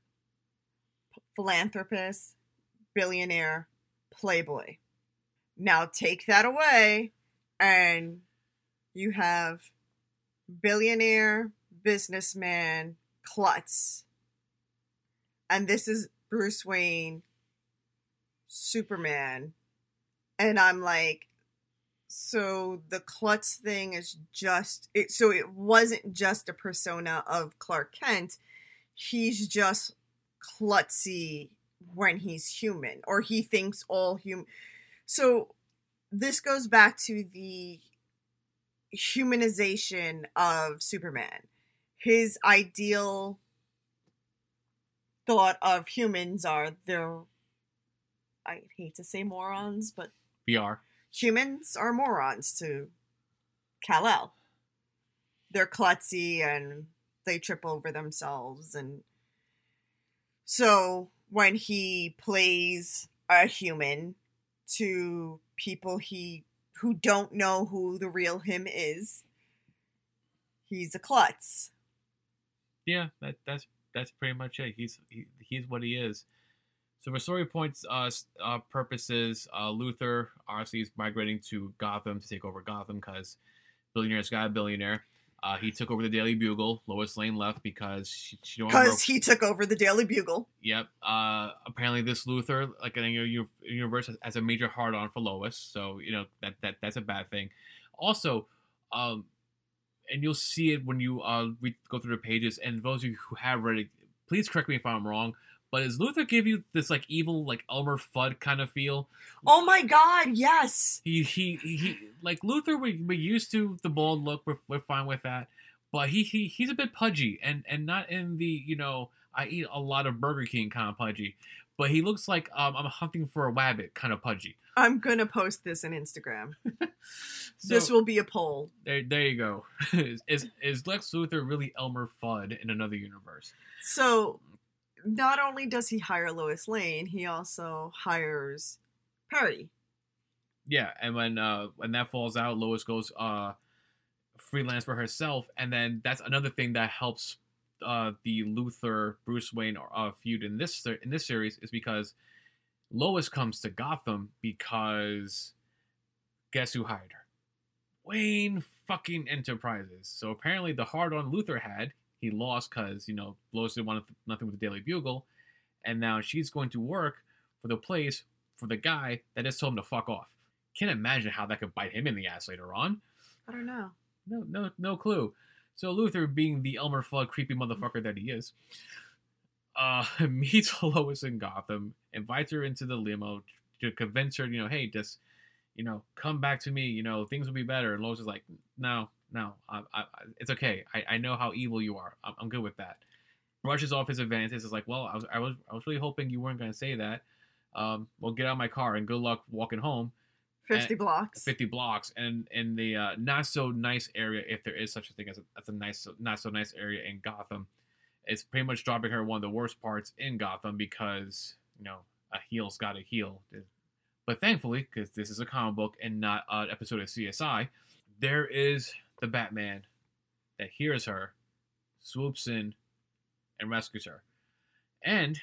Philanthropist, billionaire, playboy. Now take that away, and you have billionaire businessman Klutz. And this is Bruce Wayne, Superman. And I'm like, so the Klutz thing is just it so it wasn't just a persona of Clark Kent. He's just klutzy when he's human, or he thinks all human. So this goes back to the humanization of Superman. His ideal thought of humans are they're I hate to say morons, but VR. Humans are morons to Kal-El. They're klutzy and they trip over themselves and so when he plays a human to people he who don't know who the real him is, he's a klutz. Yeah, that that's that's pretty much it. He's he, he's what he is. So for story points uh, uh purposes, uh, Luthor obviously is migrating to Gotham to take over Gotham because billionaire's got a billionaire. Uh, he took over the Daily Bugle. Lois Lane left because she, she don't Because he took over the Daily Bugle. Yep. Uh, apparently, this Luthor, like in your universe, has, has a major hard on for Lois. So you know that that that's a bad thing. Also, um, and you'll see it when you uh read, go through the pages. And those of you who have read it, please correct me if I'm wrong. But does Luthor give you this like evil, like Elmer Fudd kind of feel? Oh my god, yes. He he he, like Luthor. We we used to the bald look. We're, we're fine with that. But he he he's a bit pudgy, and and not in the you know I eat a lot of Burger King kind of pudgy. But he looks like um, I'm hunting for a rabbit kind of pudgy. I'm gonna post this on Instagram. So this will be a poll. there there you go. is, is is Lex Luthor really Elmer Fudd in another universe? So not only does he hire Lois Lane, he also hires Perry. Yeah, and when uh when that falls out, Lois goes uh freelance for herself, and then that's another thing that helps uh the Luthor Bruce Wayne uh, feud in this in this series is because Lois comes to Gotham because guess who hired her? Wayne fucking Enterprises. So apparently the hard on Luthor had he lost because you know Lois didn't want nothing with the Daily Bugle, and now she's going to work for the place for the guy that just told him to fuck off. Can't imagine how that could bite him in the ass later on. I don't know. No, no, no clue. So Luthor, being the Elmer Fudd creepy motherfucker that he is, uh, meets Lois in Gotham, invites her into the limo to convince her, you know, hey, just, you know, come back to me. You know, things will be better. And Lois is like, no, no, I, I, it's okay. I, I know how evil you are. I'm, I'm good with that. Brushes off his advances. Is like, well, I was, I was, I was really hoping you weren't going to say that. Um, well, get out of my car and good luck walking home. 50 blocks. 50 blocks and in the uh, not so nice area if there is such a thing as a, as a nice not so nice area in gotham it's pretty much dropping her one of the worst parts in gotham because you know a heel's got to heal but thankfully because this is a comic book and not an episode of csi there is the batman that hears her swoops in and rescues her and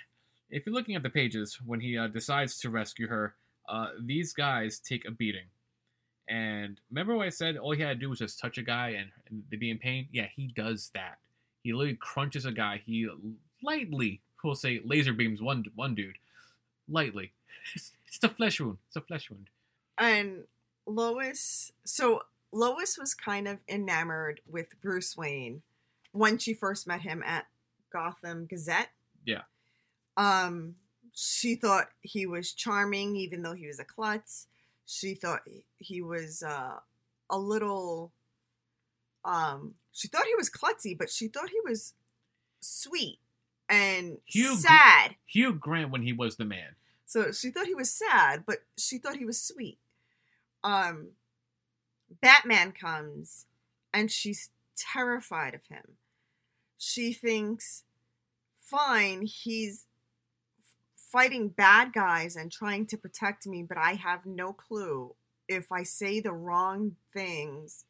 if you're looking at the pages when he uh, decides to rescue her uh, these guys take a beating. And remember what I said? All he had to do was just touch a guy and, they'd be in pain? Yeah, he does that. He literally crunches a guy. He lightly, we'll say, laser beams one one dude. Lightly. It's, it's a flesh wound. It's a flesh wound. and Lois, so Lois was kind of enamored with Bruce Wayne when she first met him at Gotham Gazette. Yeah. Um, she thought he was charming, even though he was a klutz. She thought he was uh, a little. Um, she thought he was klutzy, but she thought he was sweet and Hugh sad. Hugh Grant when he was the man. So she thought he was sad, but she thought he was sweet. Um, Batman comes and she's terrified of him. She thinks, fine, he's fighting bad guys and trying to protect me, but I have no clue if I say the wrong things.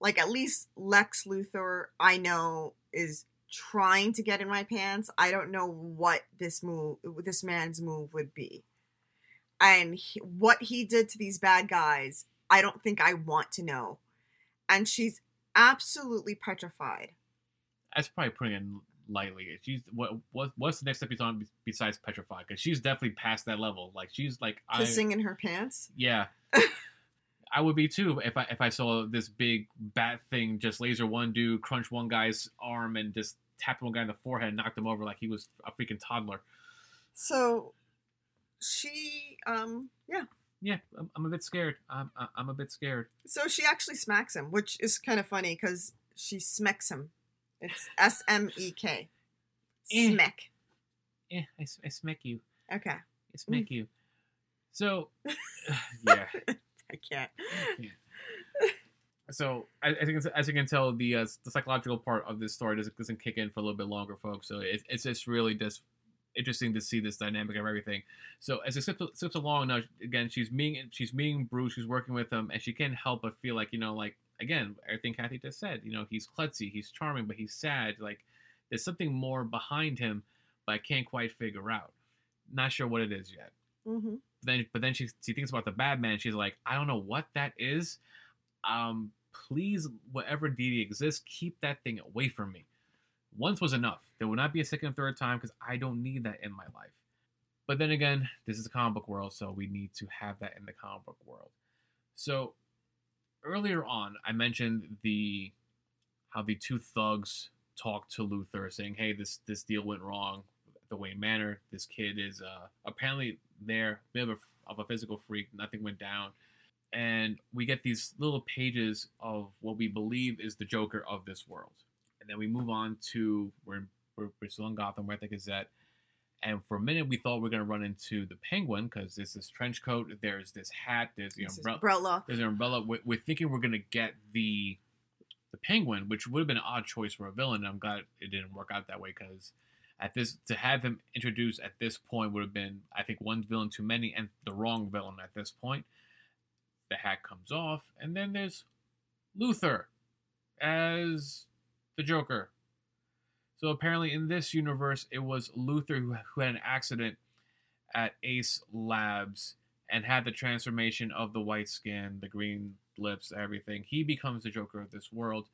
Like, at least Lex Luthor, I know, is trying to get in my pants. I don't know what this move, this man's move would be. and he, what he did to these bad guys, I don't think I want to know. And she's absolutely petrified. That's probably putting it lightly. She's what what what's the next step he's on besides petrified? Because she's definitely past that level. Like she's like Kissing in her pants. Yeah. I would be too if I if I saw this big bat thing just laser one dude, crunch one guy's arm, and just tap one guy in the forehead, and knocked him over like he was a freaking toddler. So she, um, yeah. Yeah, I'm, I'm a bit scared. I'm I'm a bit scared. So she actually smacks him, which is kind of funny because she smecks him. It's S M E K. Eh. Smeck. I, I, I smack you. Okay. I smack you. So, yeah. I can't. So I, I think, as you can tell, the uh, the psychological part of this story doesn't, doesn't kick in for a little bit longer, folks. So it, it's just really just interesting to see this dynamic of everything. So as it slips, slips along now, again, she's meeting she's meeting Bruce, she's working with him, and she can't help but feel like you know, like again, everything Kathy just said. You know, he's klutzy, he's charming, but he's sad. Like there's something more behind him, but I can't quite figure out. Not sure what it is yet. hmm then but then she she thinks about the bad man. She's like, I don't know what that is. Um, please, whatever deity exists, keep that thing away from me. Once was enough. There will not be a second and third time because I don't need that in my life. But then again, this is a comic book world, so we need to have that in the comic book world. So earlier on, I mentioned the how the two thugs talked to Luthor, saying, "Hey, this this deal went wrong the Wayne Manor. This kid is uh, apparently there, bit of a, of a physical freak. Nothing went down." And we get these little pages of what we believe is the Joker of this world, and then we move on to we're we're, we're still in Gotham. We're at the Gazette, and for a minute we thought we are gonna run into the Penguin because there's this trench coat, there's this hat, there's the umbrella, umbrella. there's an umbrella. We're, we're thinking we're gonna get the the penguin, which would have been an odd choice for a villain. I'm glad it didn't work out that way because at this to have him introduced at this point would have been, I think, one villain too many and the wrong villain at this point. The hat comes off, and then there's Luthor as the Joker. So apparently, in this universe, it was Luthor who, who had an accident at Ace Labs and had the transformation of the white skin, the green lips, everything. He becomes the Joker of this world,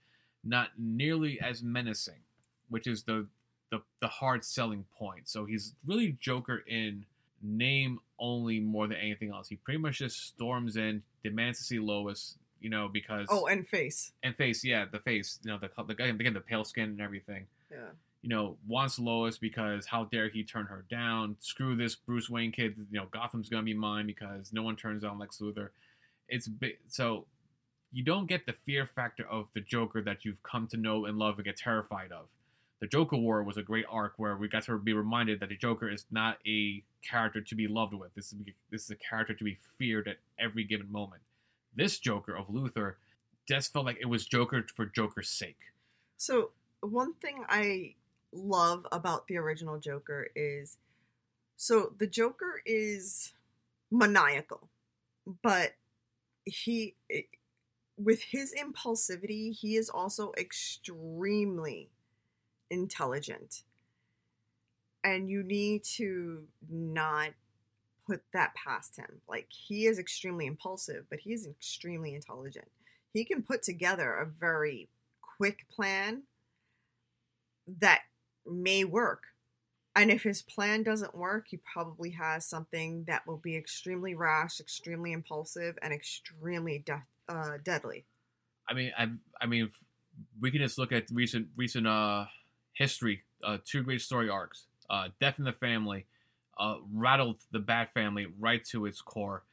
not nearly as menacing, which is the the, the hard selling point. So he's really Joker in name only more than anything else. He pretty much just storms in, demands to see Lois, you know, because Oh, and face. and face, yeah, the face, you know, the the guy again the pale skin and everything Yeah. you know, wants Lois because how dare he turn her down? Screw this Bruce Wayne kid. You know, Gotham's gonna be mine because no one turns down Lex Luthor. It's big. So you don't get the fear factor of the Joker that you've come to know and love and get terrified of. The Joker War was a great arc where we got to be reminded that the Joker is not a character to be loved with. This is this is a character to be feared at every given moment. This Joker of Luthor just felt like it was Joker for Joker's sake. So one thing I love about the original Joker is so the Joker is maniacal, but he with his impulsivity, he is also extremely intelligent. And you need to not put that past him. Like he is extremely impulsive, but he is extremely intelligent. He can put together a very quick plan that may work. And if his plan doesn't work, he probably has something that will be extremely rash, extremely impulsive, and extremely de- uh, deadly. I mean, I, I mean, we can just look at recent recent uh history. Uh, two great story arcs. Uh, Death in the Family uh, rattled the Bat family right to its core,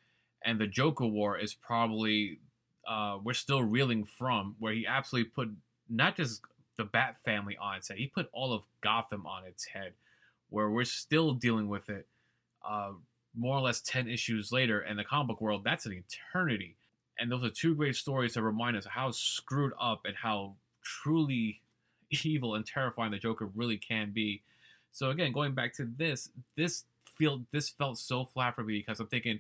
and the Joker War is probably uh, we're still reeling from where he absolutely put not just the Bat family on its head, he put all of Gotham on its head, where we're still dealing with it. Uh, more or less ten issues later, in the comic book world, that's an eternity and those are two great stories to remind us how screwed up and how truly evil and terrifying the Joker really can be. So again, going back to this, this feel this felt so flat for me because I'm thinking,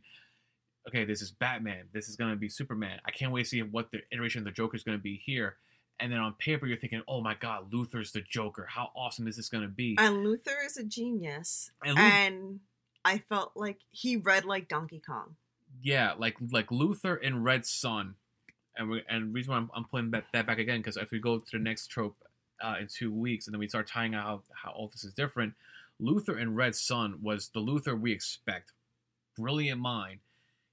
okay, this is Batman, this is gonna be Superman. I can't wait to see what the iteration of the Joker is gonna be here. And then on paper, you're thinking, oh my God, Luthor's the Joker. How awesome is this gonna be? And Luthor is a genius. And Lu- And I felt like he read like Donkey Kong. Yeah, like like Luthor in Red Son, and we, and reason why I'm, I'm putting that, that back again because if we go to the next trope uh, in two weeks and then we start tying out how, how all this is different, Luthor in Red Son was the Luthor we expect. Brilliant mind.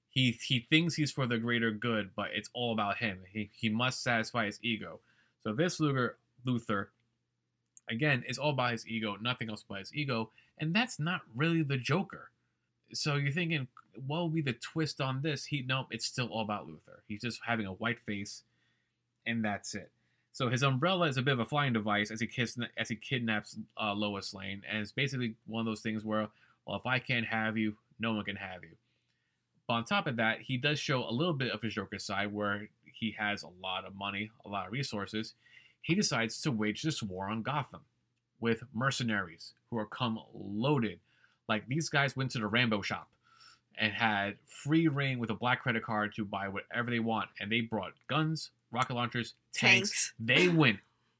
He he thinks he's for the greater good, but it's all about him. He he must satisfy his ego. So this Luthor Luthor again is all about his ego, nothing else but his ego, and that's not really the Joker. So you're thinking, what will be the twist on this? He nope, it's still all about Luthor. He's just having a white face, and that's it. So his umbrella is a bit of a flying device as he kiss, as he kidnaps uh, Lois Lane, and it's basically one of those things where, well, if I can't have you, no one can have you. But on top of that, he does show a little bit of his Joker side where he has a lot of money, a lot of resources. He decides to wage this war on Gotham with mercenaries who are come loaded. Like these guys went to the Rambo shop and had free reign with a black credit card to buy whatever they want, and they brought guns, rocket launchers, tanks. Tanks. They went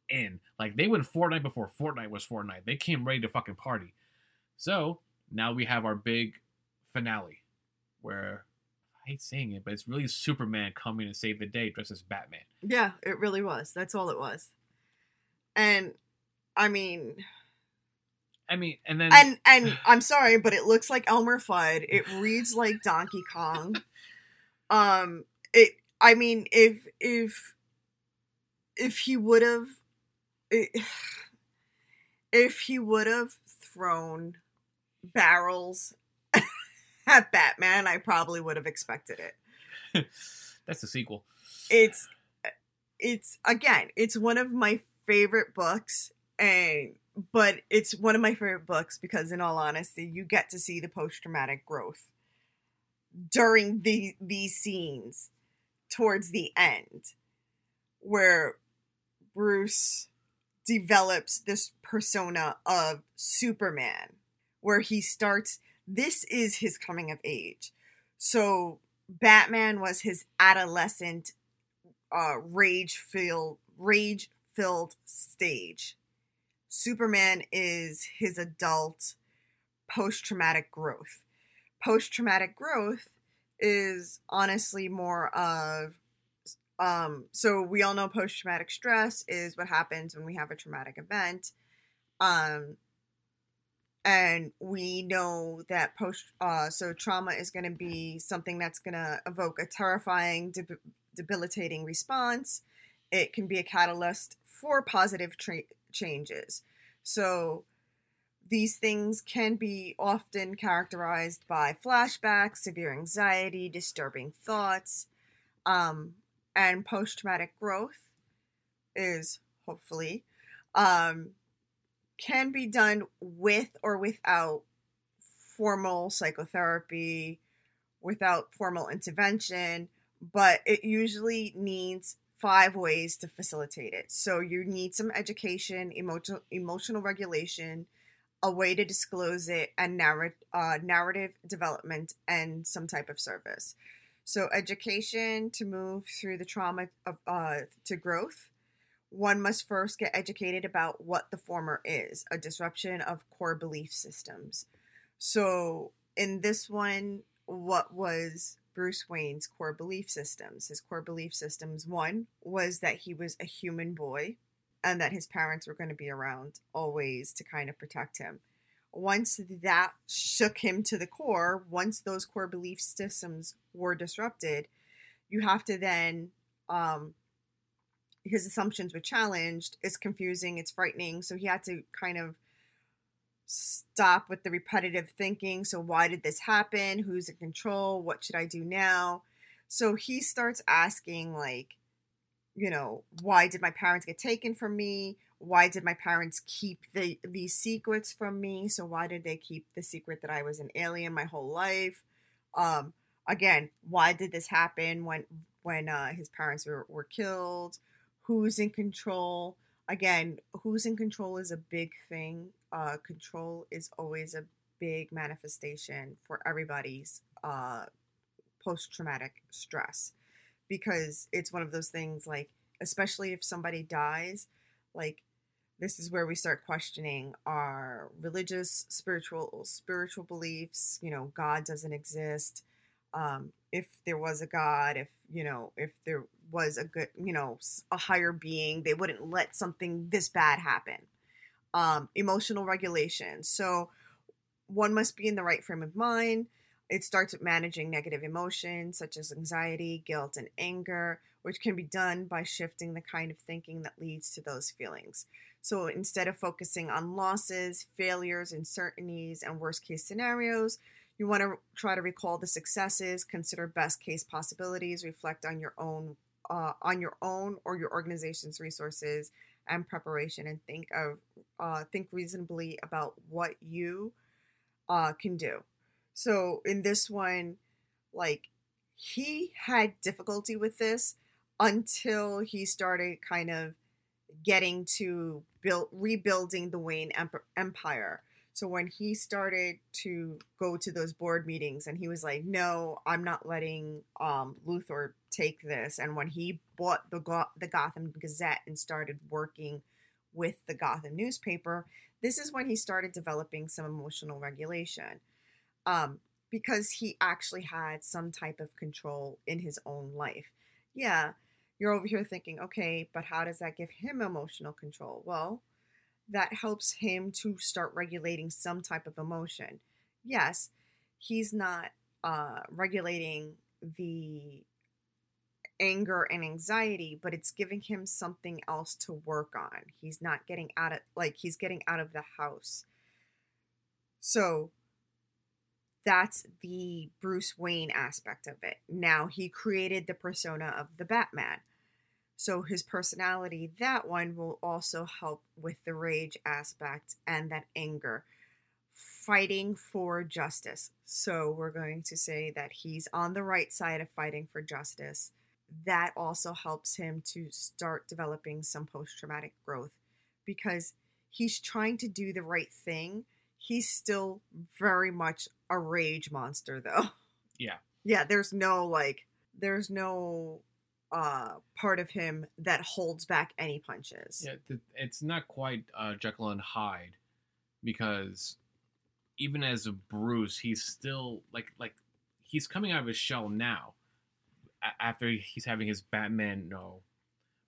in like they went Fortnite before Fortnite was Fortnite. They came ready to fucking party. So now we have our big finale, where I hate saying it, but it's really Superman coming to save the day dressed as Batman. Yeah, it really was. That's all it was. And I mean, I mean, and then and and I'm sorry, but it looks like Elmer Fudd. It reads like Donkey Kong. Um, it. I mean, if if if he would have, if he would have thrown barrels at Batman, I probably would have expected it. that's the sequel. It's uh, it's again, it's one of my favorite books and but it's one of my favorite books because in all honesty you get to see the post-traumatic growth during the these scenes towards the end where bruce develops this persona of superman where he starts this is his coming of age so batman was his adolescent uh rage filled rage filled stage Superman is his adult post traumatic growth. Post traumatic growth is honestly more of um so we all know post traumatic stress is what happens when we have a traumatic event. Um and we know that post uh so trauma is going to be something that's going to evoke a terrifying deb- debilitating response. It can be a catalyst for positive tra- changes. So these things can be often characterized by flashbacks, severe anxiety, disturbing thoughts, um, and post traumatic growth is hopefully um, can be done with or without formal psychotherapy, without formal intervention, but it usually needs five ways to facilitate it. So you need some education, emotional emotional regulation, a way to disclose it, and narrative uh, narrative development, and some type of service. So education to move through the trauma of uh, to growth. One must first get educated about what the former is a disruption of core belief systems. So, in this one, what was Bruce Wayne's core belief systems. His core belief systems one was that he was a human boy and that his parents were going to be around always to kind of protect him. Once that shook him to the core, once those core belief systems were disrupted, you have to then um, his assumptions were challenged. It's confusing, it's frightening. So he had to kind of stop with the repetitive thinking. So, why did this happen? Who's in control? What should I do now? So, he starts asking, like, you know, why did my parents get taken from me? Why did my parents keep the these secrets from me? So why did they keep the secret that I was an alien my whole life? Um, again, why did this happen when when uh, his parents were, were killed? Who's in control? Again, who's in control is a big thing uh, control is always a big manifestation for everybody's uh, post traumatic stress because it's one of those things like, especially if somebody dies, like this is where we start questioning our religious, spiritual, spiritual beliefs. You know, God doesn't exist. Um, if there was a God, if you know, if there was a good, you know, a higher being, they wouldn't let something this bad happen. Um, emotional regulation. So one must be in the right frame of mind. It starts with managing negative emotions such as anxiety, guilt, and anger, which can be done by shifting the kind of thinking that leads to those feelings. So instead of focusing on losses, failures, uncertainties, and worst case scenarios, you want to try to recall the successes, consider best case possibilities, reflect on your own uh, on your own or your organization's resources and preparation, and think of uh, think reasonably about what you uh, can do. So in this one, like he had difficulty with this until he started kind of getting to build rebuilding the Wayne Empire. So when he started to go to those board meetings and he was like, "No, I'm not letting um, Luthor take this." And when he bought the Go- the Gotham Gazette and started working with the Gotham newspaper, this is when he started developing some emotional regulation. Um, because he actually had some type of control in his own life. Yeah, you're over here thinking, okay, but how does that give him emotional control? Well, that helps him to start regulating some type of emotion. Yes, he's not uh, regulating the anger and anxiety, but it's giving him something else to work on. He's not getting out of like he's getting out of the house. So that's the Bruce Wayne aspect of it. Now he created the persona of the Batman. So his personality, that one will also help with the rage aspect and that anger. Fighting for justice. So we're going to say that he's on the right side of fighting for justice. That also helps him to start developing some post traumatic growth because he's trying to do the right thing. He's still very much a rage monster, though. Yeah. Yeah, there's no like, there's no uh, part of him that holds back any punches. Yeah, it's not quite uh, Jekyll and Hyde because even as a Bruce, he's still like like he's coming out of his shell now. A- after he's having his Batman you know,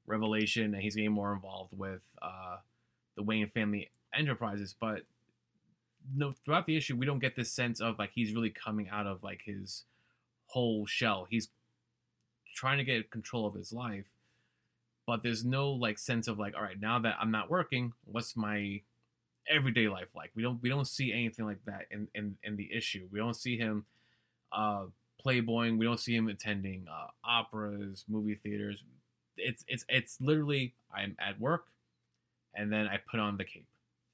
revelation and he's getting more involved with uh, the Wayne family enterprises, but no, throughout the issue, we don't get this sense of like he's really coming out of like his whole shell. He's trying to get control of his life, but there's no like sense of like, all right, now that I'm not working, what's my everyday life like? We don't we don't see anything like that in in, in the issue. We don't see him uh playboying. We don't see him attending uh, operas, movie theaters. It's it's it's literally I'm at work, and then I put on the cape.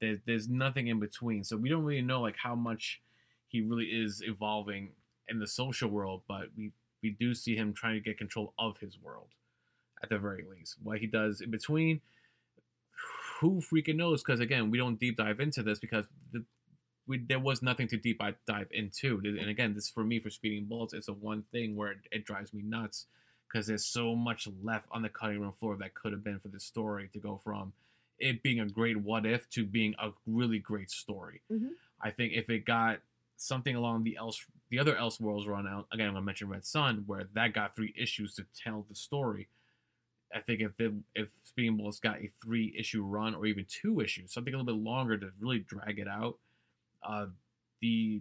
There's there's nothing in between, so we don't really know like how much he really is evolving in the social world. But we we do see him trying to get control of his world, at the very least. What he does in between, who freaking knows? Because again, we don't deep dive into this because the, we, there was nothing to deep dive into. And again, this for me for Speeding Bullets is the one thing where it, it drives me nuts because there's so much left on the cutting room floor that could have been for this story to go from it being a great what if to being a really great story. Mm-hmm. I think if it got something along the else the other Elseworlds run out again. I'm gonna mention Red Son, where that got three issues to tell the story. I think if it, if Speeding Bullets got a three issue run or even two issues, something a little bit longer to really drag it out, uh, the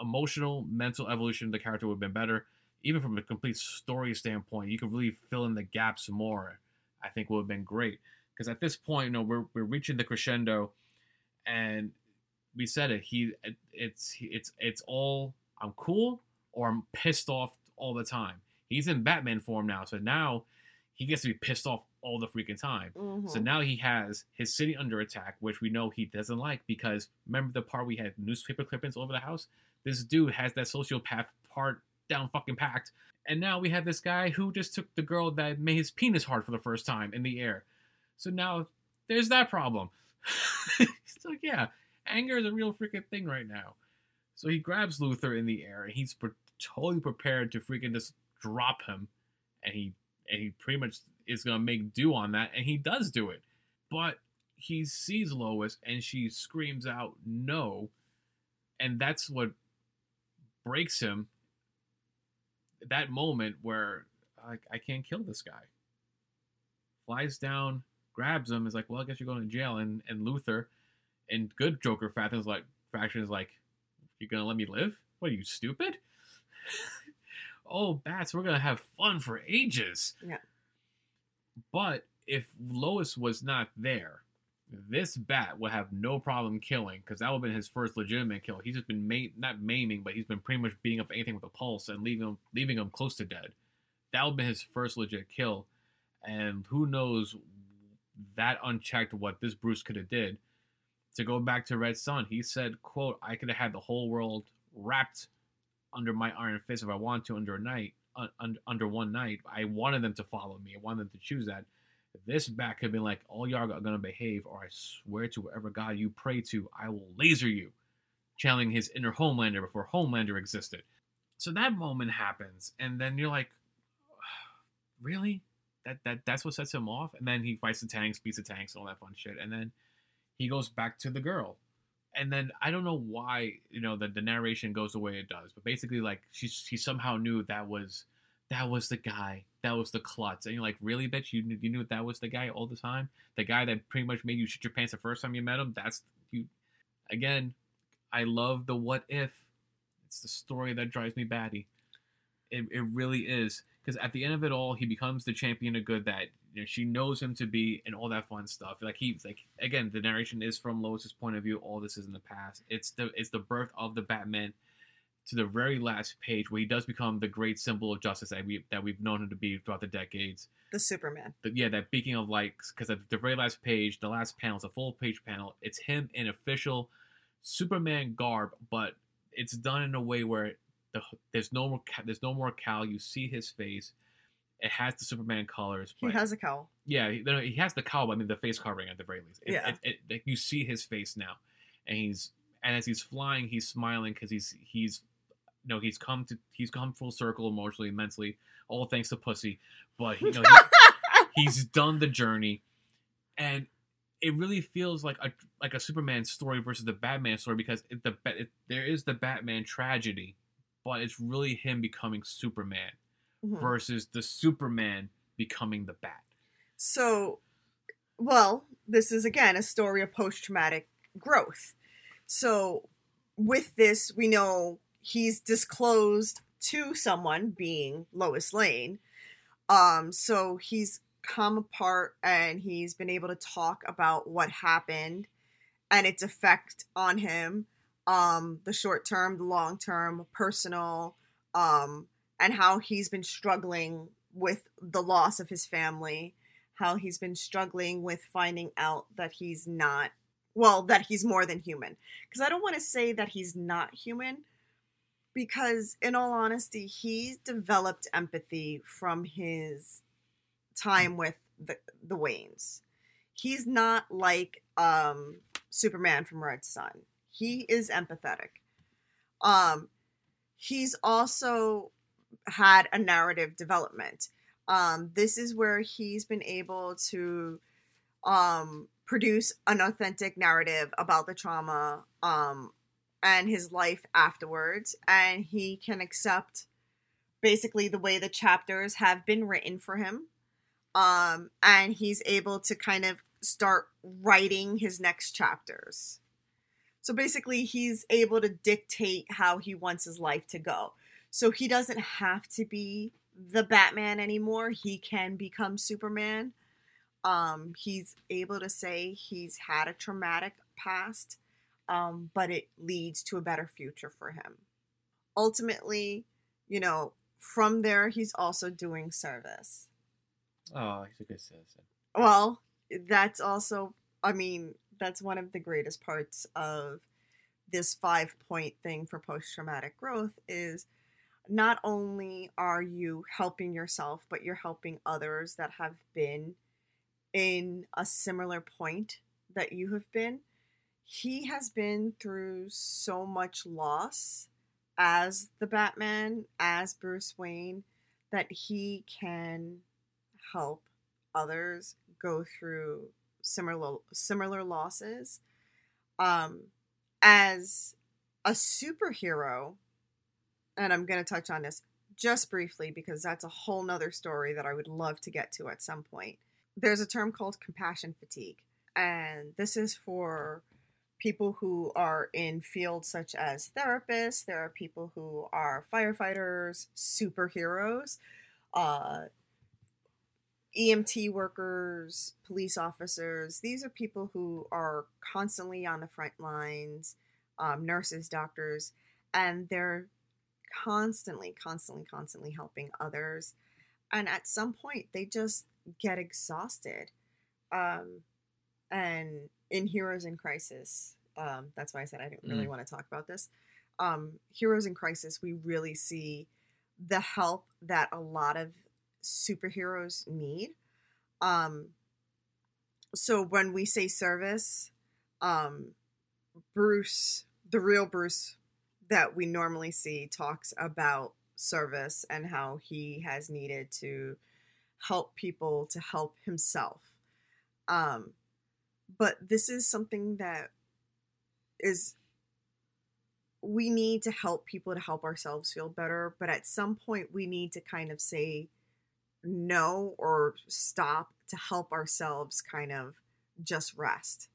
emotional, mental evolution of the character would have been better. Even from a complete story standpoint, you could really fill in the gaps more. I think would have been great because at this point, you know, we're we're reaching the crescendo, and we said it. He it's it's it's all I'm cool or I'm pissed off all the time. He's in Batman form now, so now he gets to be pissed off all the freaking time. Mm-hmm. So now he has his city under attack, which we know he doesn't like because remember the part we had newspaper clippings over the house? This dude has that sociopath part down fucking packed. And now we have this guy who just took the girl that made his penis hard for the first time in the air. So now there's that problem. so yeah, anger is a real freaking thing right now. So he grabs Luthor in the air and he's pre- totally prepared to freaking just drop him, and he and he pretty much is gonna make do on that, and he does do it. But he sees Lois and she screams out no, and that's what breaks him. That moment where I, I can't kill this guy. Flies down, grabs him, is like, well, I guess you're going to jail. And and Luthor, and good Joker faction is like, faction is like, you're gonna let me live? What are you stupid? oh, bats, we're gonna have fun for ages. Yeah. But if Lois was not there, this bat would have no problem killing because that would have been his first legitimate kill. He's just been ma- not maiming, but he's been pretty much beating up anything with a pulse and leaving him leaving him close to dead. That would have been his first legit kill, and who knows that unchecked what this Bruce could have did. To go back to Red Son, he said, "quote I could have had the whole world wrapped under my iron fist if I wanted to under a night, un- under one night. I wanted them to follow me. I wanted them to choose that." This bat could have been like, all y'all are gonna behave, or I swear to whatever god you pray to, I will laser you. Channeling his inner Homelander before Homelander existed. So that moment happens, and then you're like, really? That that that's what sets him off? And then he fights the tanks, beats the tanks, and all that fun shit, and then he goes back to the girl. And then I don't know why, you know, the, the narration goes the way it does, but basically like she she somehow knew that was that was the guy. That was the klutz. And you're like, really, bitch? You, you knew that was the guy all the time? The guy that pretty much made you shit your pants the first time you met him? That's you. Again, I love the what if. It's the story that drives me batty. It, it really is. Because at the end of it all, he becomes the champion of good that you know, she knows him to be and all that fun stuff. Like he like again, the narration is from Lois's point of view. All this is in the past. It's the it's the birth of the Batman to the very last page where he does become the great symbol of justice that we that we've known him to be throughout the decades. The Superman. But yeah, that beacon of light. Because at the very last page, the last panel, it's a full page panel. It's him in official Superman garb, but it's done in a way where the, there's no more there's no more cowl. You see his face. It has the Superman colors. He has a cowl. Yeah, he, he has the cowl. I mean, the face covering at the very least. It, Yeah. it, it, it- you see his face now, and he's and as he's flying, he's smiling because he's he's you know he's come to he's come full circle emotionally, mentally, all thanks to pussy. But you know he, he's done the journey, and it really feels like a like a Superman story versus the Batman story because it, the it, there is the Batman tragedy, but it's really him becoming Superman Mhm. versus the Superman becoming the Bat. So, well, this is again a story of post traumatic growth. So, with this, we know he's disclosed to someone, being Lois Lane. Um, so he's come apart and he's been able to talk about what happened and its effect on him um the short term the long term personal um and how he's been struggling with the loss of his family how he's been struggling with finding out that he's not well that he's more than human. Because i don't want to say that he's not human because in all honesty he's developed empathy from his time with the, the waynes. He's not like um superman from red son he is empathetic. Um he's also had a narrative development. Um, this is where he's been able to um, produce an authentic narrative about the trauma um, and his life afterwards. And he can accept basically the way the chapters have been written for him. Um, and he's able to kind of start writing his next chapters so basically he's able to dictate how he wants his life to go so he doesn't have to be the Batman anymore. He can become Superman. Um, he's able to say he's had a traumatic past, um, but it leads to a better future for him. Ultimately, you know, from there, he's also doing service. Oh, he's a good citizen. Well, that's also, I mean, that's one of the greatest parts of this five point thing for post traumatic growth is not only are you helping yourself, but you're helping others that have been in a similar point that you have been. He has been through so much loss as the Batman, as Bruce Wayne, that he can help others go through similar similar losses. Um, as a superhero, and I'm going to touch on this just briefly because that's a whole nother story that I would love to get to at some point. There's a term called compassion fatigue, and this is for people who are in fields such as therapists, there are people who are firefighters, superheroes, uh, EMT workers, police officers. These are people who are constantly on the front lines, um, nurses, doctors, and they're constantly, constantly, constantly helping others. And at some point, they just get exhausted. Um, and in Heroes in Crisis, um, that's why I said I didn't really Mm. want to talk about this. Um, Heroes in Crisis, we really see the help that a lot of superheroes need. Um, so when we say service, um, Bruce, the real Bruce that we normally see, talks about service and how he has needed to help people to help himself. Um, but this is something that is we need to help people to help ourselves feel better, but at some point we need to kind of say no or stop to help ourselves kind of just rest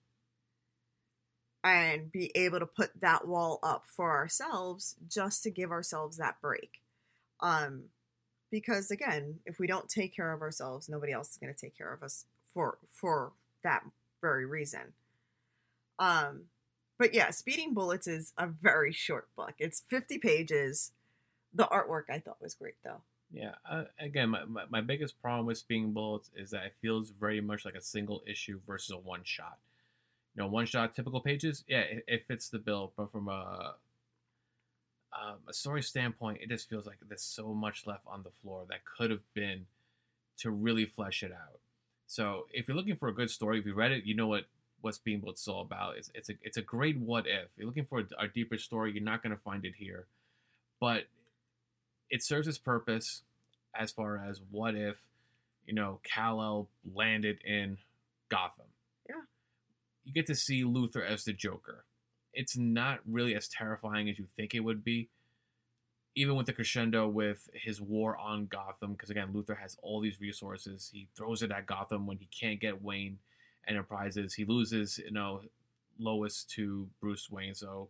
and be able to put that wall up for ourselves just to give ourselves that break. Um because again, if we don't take care of ourselves, nobody else is going to take care of us for for that very reason. Um but yeah, Speeding Bullets is a very short book. It's 50 pages. The artwork I thought was great though. Yeah. Uh, again, my, my, my biggest problem with Speeding Bullets is that it feels very much like a single issue versus a one shot. You know, one shot typical pages, yeah, it, it fits the bill, but from a um, a story standpoint, it just feels like there's so much left on the floor that could have been to really flesh it out. So if you're looking for a good story, if you read it, you know what what Speeding Bullets is all about. It's it's a it's a great what if. If you're looking for a, a deeper story, you're not going to find it here, but it serves its purpose as far as what if you know Kal-El landed in Gotham. Yeah. You get to see Luthor as the Joker. It's not really as terrifying as you think it would be. Even with the crescendo with his war on Gotham, because again, Luthor has all these resources. He throws it at Gotham when he can't get Wayne Enterprises. He loses, you know, Lois to Bruce Wayne. So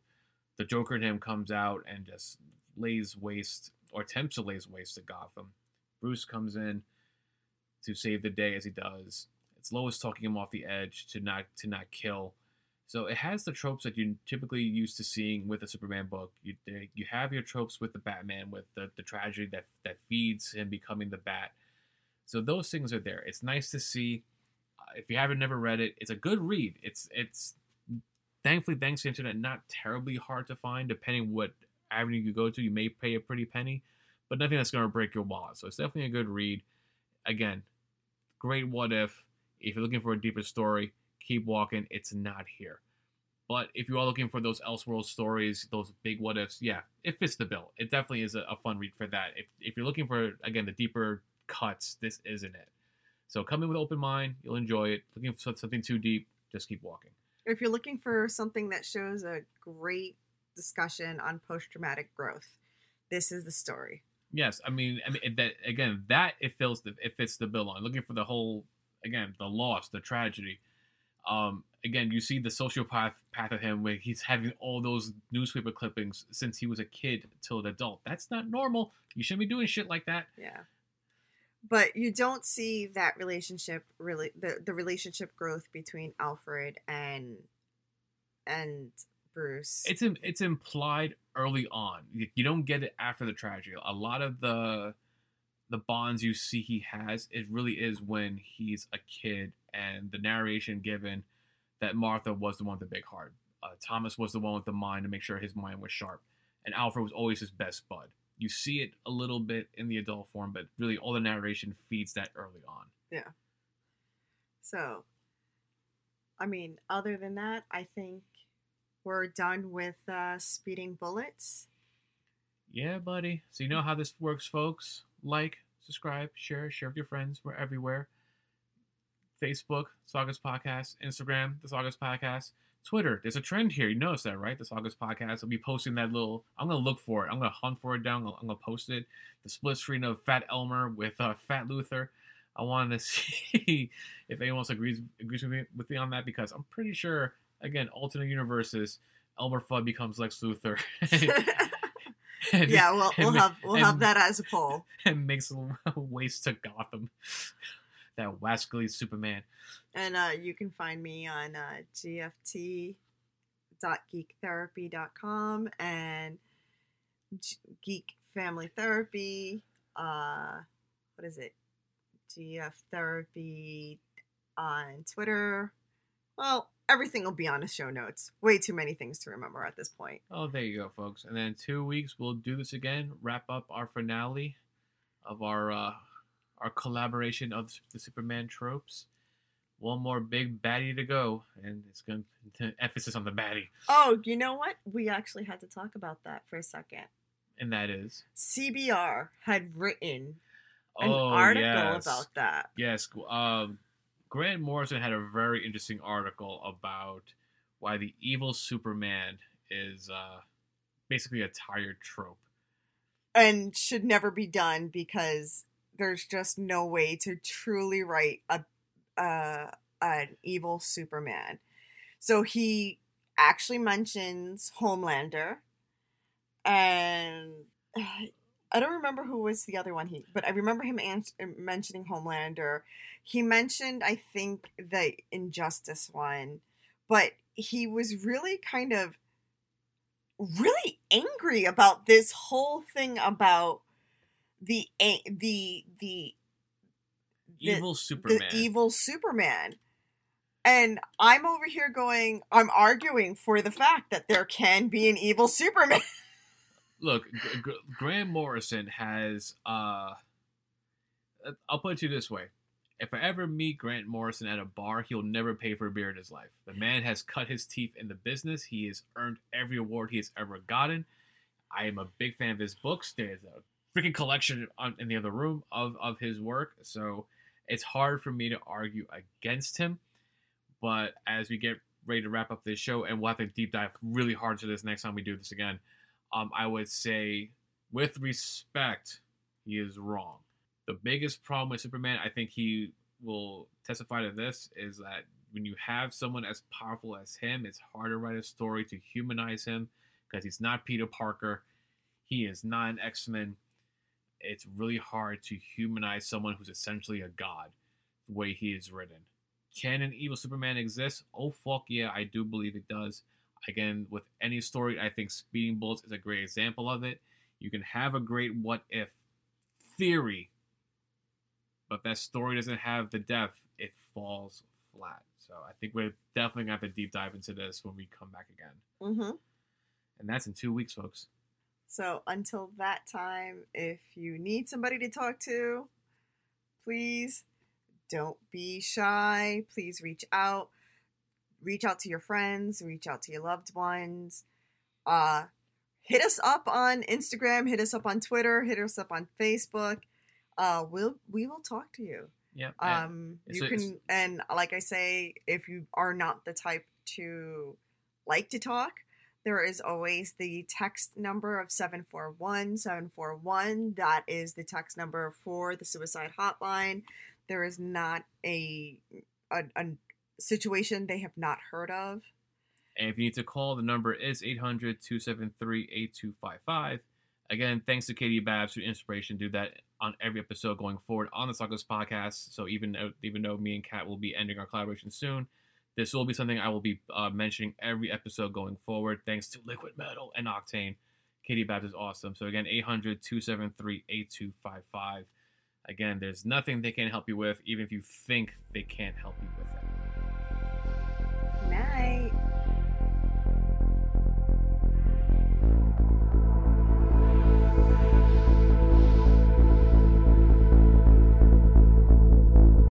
the Joker in him comes out and just lays waste or attempts to lay waste to Gotham. Bruce comes in to save the day as he does. It's Lois talking him off the edge to not to not kill. So it has the tropes that you're typically used to seeing with a Superman book. You you have your tropes with the Batman, with the, the tragedy that that feeds him becoming the Bat. So those things are there. It's nice to see. If you haven't never read it, it's a good read. It's it's thankfully thanks to internet not terribly hard to find. Depending what avenue you go to, you may pay a pretty penny, but nothing that's going to break your wallet. So it's definitely a good read. Again, great what if. If you're looking for a deeper story, keep walking. It's not here. But if you are looking for those Elseworld stories, those big what ifs, yeah, it fits the bill. It definitely is a, a fun read for that. If, if you're looking for, again, the deeper cuts, this isn't it. So come in with open mind. You'll enjoy it. Looking for something too deep, just keep walking. If you're looking for something that shows a great discussion on post traumatic growth, this is the story. Yes, I mean, I mean that again. That it fills the it fits the bill on. Looking for the whole again the loss, the tragedy. Um, again, you see the sociopath path of him where he's having all those newspaper clippings since he was a kid till an adult. That's not normal. You shouldn't be doing shit like that. Yeah. But you don't see that relationship really the, the relationship growth between Alfred and and Bruce. It's it's implied early on. You, don't get it after the tragedy. A lot of the the bonds you see he has, it really is when he's a kid, and the narration given that Martha was the one with the big heart. Uh, Thomas was the one with the mind to make sure his mind was sharp, and Alfred was always his best bud. You see it a little bit in the adult form, but really all the narration feeds that early on. Yeah. So I mean, other than that, I think we're done with uh, speeding bullets. Yeah, buddy. So you know how this works, folks. Like, subscribe, share, share with your friends. We're everywhere. Facebook, Sagas Podcast, Instagram, the Sagas Podcast, Twitter. There's a trend here. You notice that, right? The Sagas Podcast. I'll be posting that little. I'm gonna look for it. I'm gonna hunt for it down. I'm gonna post it. The split screen of Fat Elmer with uh, Fat Luthor. I wanted to see if anyone else agrees agrees with me, with me on that because I'm pretty sure again alternate universes Elmer Fudd becomes Lex Luthor. and, yeah, well, we'll and- have we'll and- have that as a poll. and makes a waste to Gotham. That wascally Superman. And uh, you can find me on uh, gft.geektherapy.com and G- Geek Family Therapy. Uh, what is it? GF Therapy on Twitter. Well, everything will be on the show notes. Way too many things to remember at this point. Oh, there you go, folks. And then two weeks we'll do this again. Wrap up our finale of our uh, our collaboration of the Superman tropes. One more big baddie to go, and it's going to emphasis on the baddie, Oh, you know what? We actually had to talk about that for a second. and that is CBR had written an oh article yes. about that. Yes, um, Grant Morrison had a very interesting article about why the evil Superman is uh, basically a tired trope. and should never be done because there's just no way to truly write a uh, an evil Superman. So he actually mentions Homelander, and I don't remember who was the other one he, but I remember him an- mentioning Homelander. He mentioned, I think, the Injustice one, but he was really kind of really angry about this whole thing about the the the The- Evil Superman. the evil Superman. And I'm over here going, I'm arguing for the fact that there can be an evil Superman. Look, G- G- Grant Morrison has. Uh, I'll put it to you this way: if I ever meet Grant Morrison at a bar, he'll never pay for a beer in his life. The man has cut his teeth in the business. He has earned every award he has ever gotten. I am a big fan of his books. There's a freaking collection on, in the other room of, of his work. So it's hard for me to argue against him. But as we get ready to wrap up this show, and we'll have to deep dive really hard to this next time we do this again, um, I would say, with respect, he is wrong. The biggest problem with Superman, I think he will testify to this, is that when you have someone as powerful as him, it's hard to write a story to humanize him because he's not Peter Parker. He is not an X Men. It's really hard to humanize someone who's essentially a god, the way he is written. Can an evil Superman exist? Oh, fuck yeah, I do believe it does. Again, with any story, I think Speeding Bullets is a great example of it. You can have a great what if theory, but that story doesn't have the depth, it falls flat. So I think we're definitely gonna have to deep dive into this when we come back again. mm-hmm. And that's in two weeks, folks. So until that time, if you need somebody to talk to, please don't be shy. Please reach out. Reach out to your friends, reach out to your loved ones. Uh hit us up on Instagram, hit us up on Twitter, hit us up on Facebook. Uh we'll we will talk to you. Yeah. Um, you can, and like I say, if you are not the type to like to talk, there is always the text number of 741 741. That is the text number for the suicide hotline. There is not a, a, a situation they have not heard of. And if you need to call, the number is 800 273 8255. Again, thanks to Katie Babs for inspiration. Do that on every episode going forward on the Sagas podcast. So even though, even though me and Kat will be ending our collaboration soon, this will be something I will be uh, mentioning every episode going forward. Thanks to Liquid Metal and Octane. Katie Babs is awesome. So again, 800 273 8255. Again, there's nothing they can't help you with, even if you think they can't help you with it. Bye.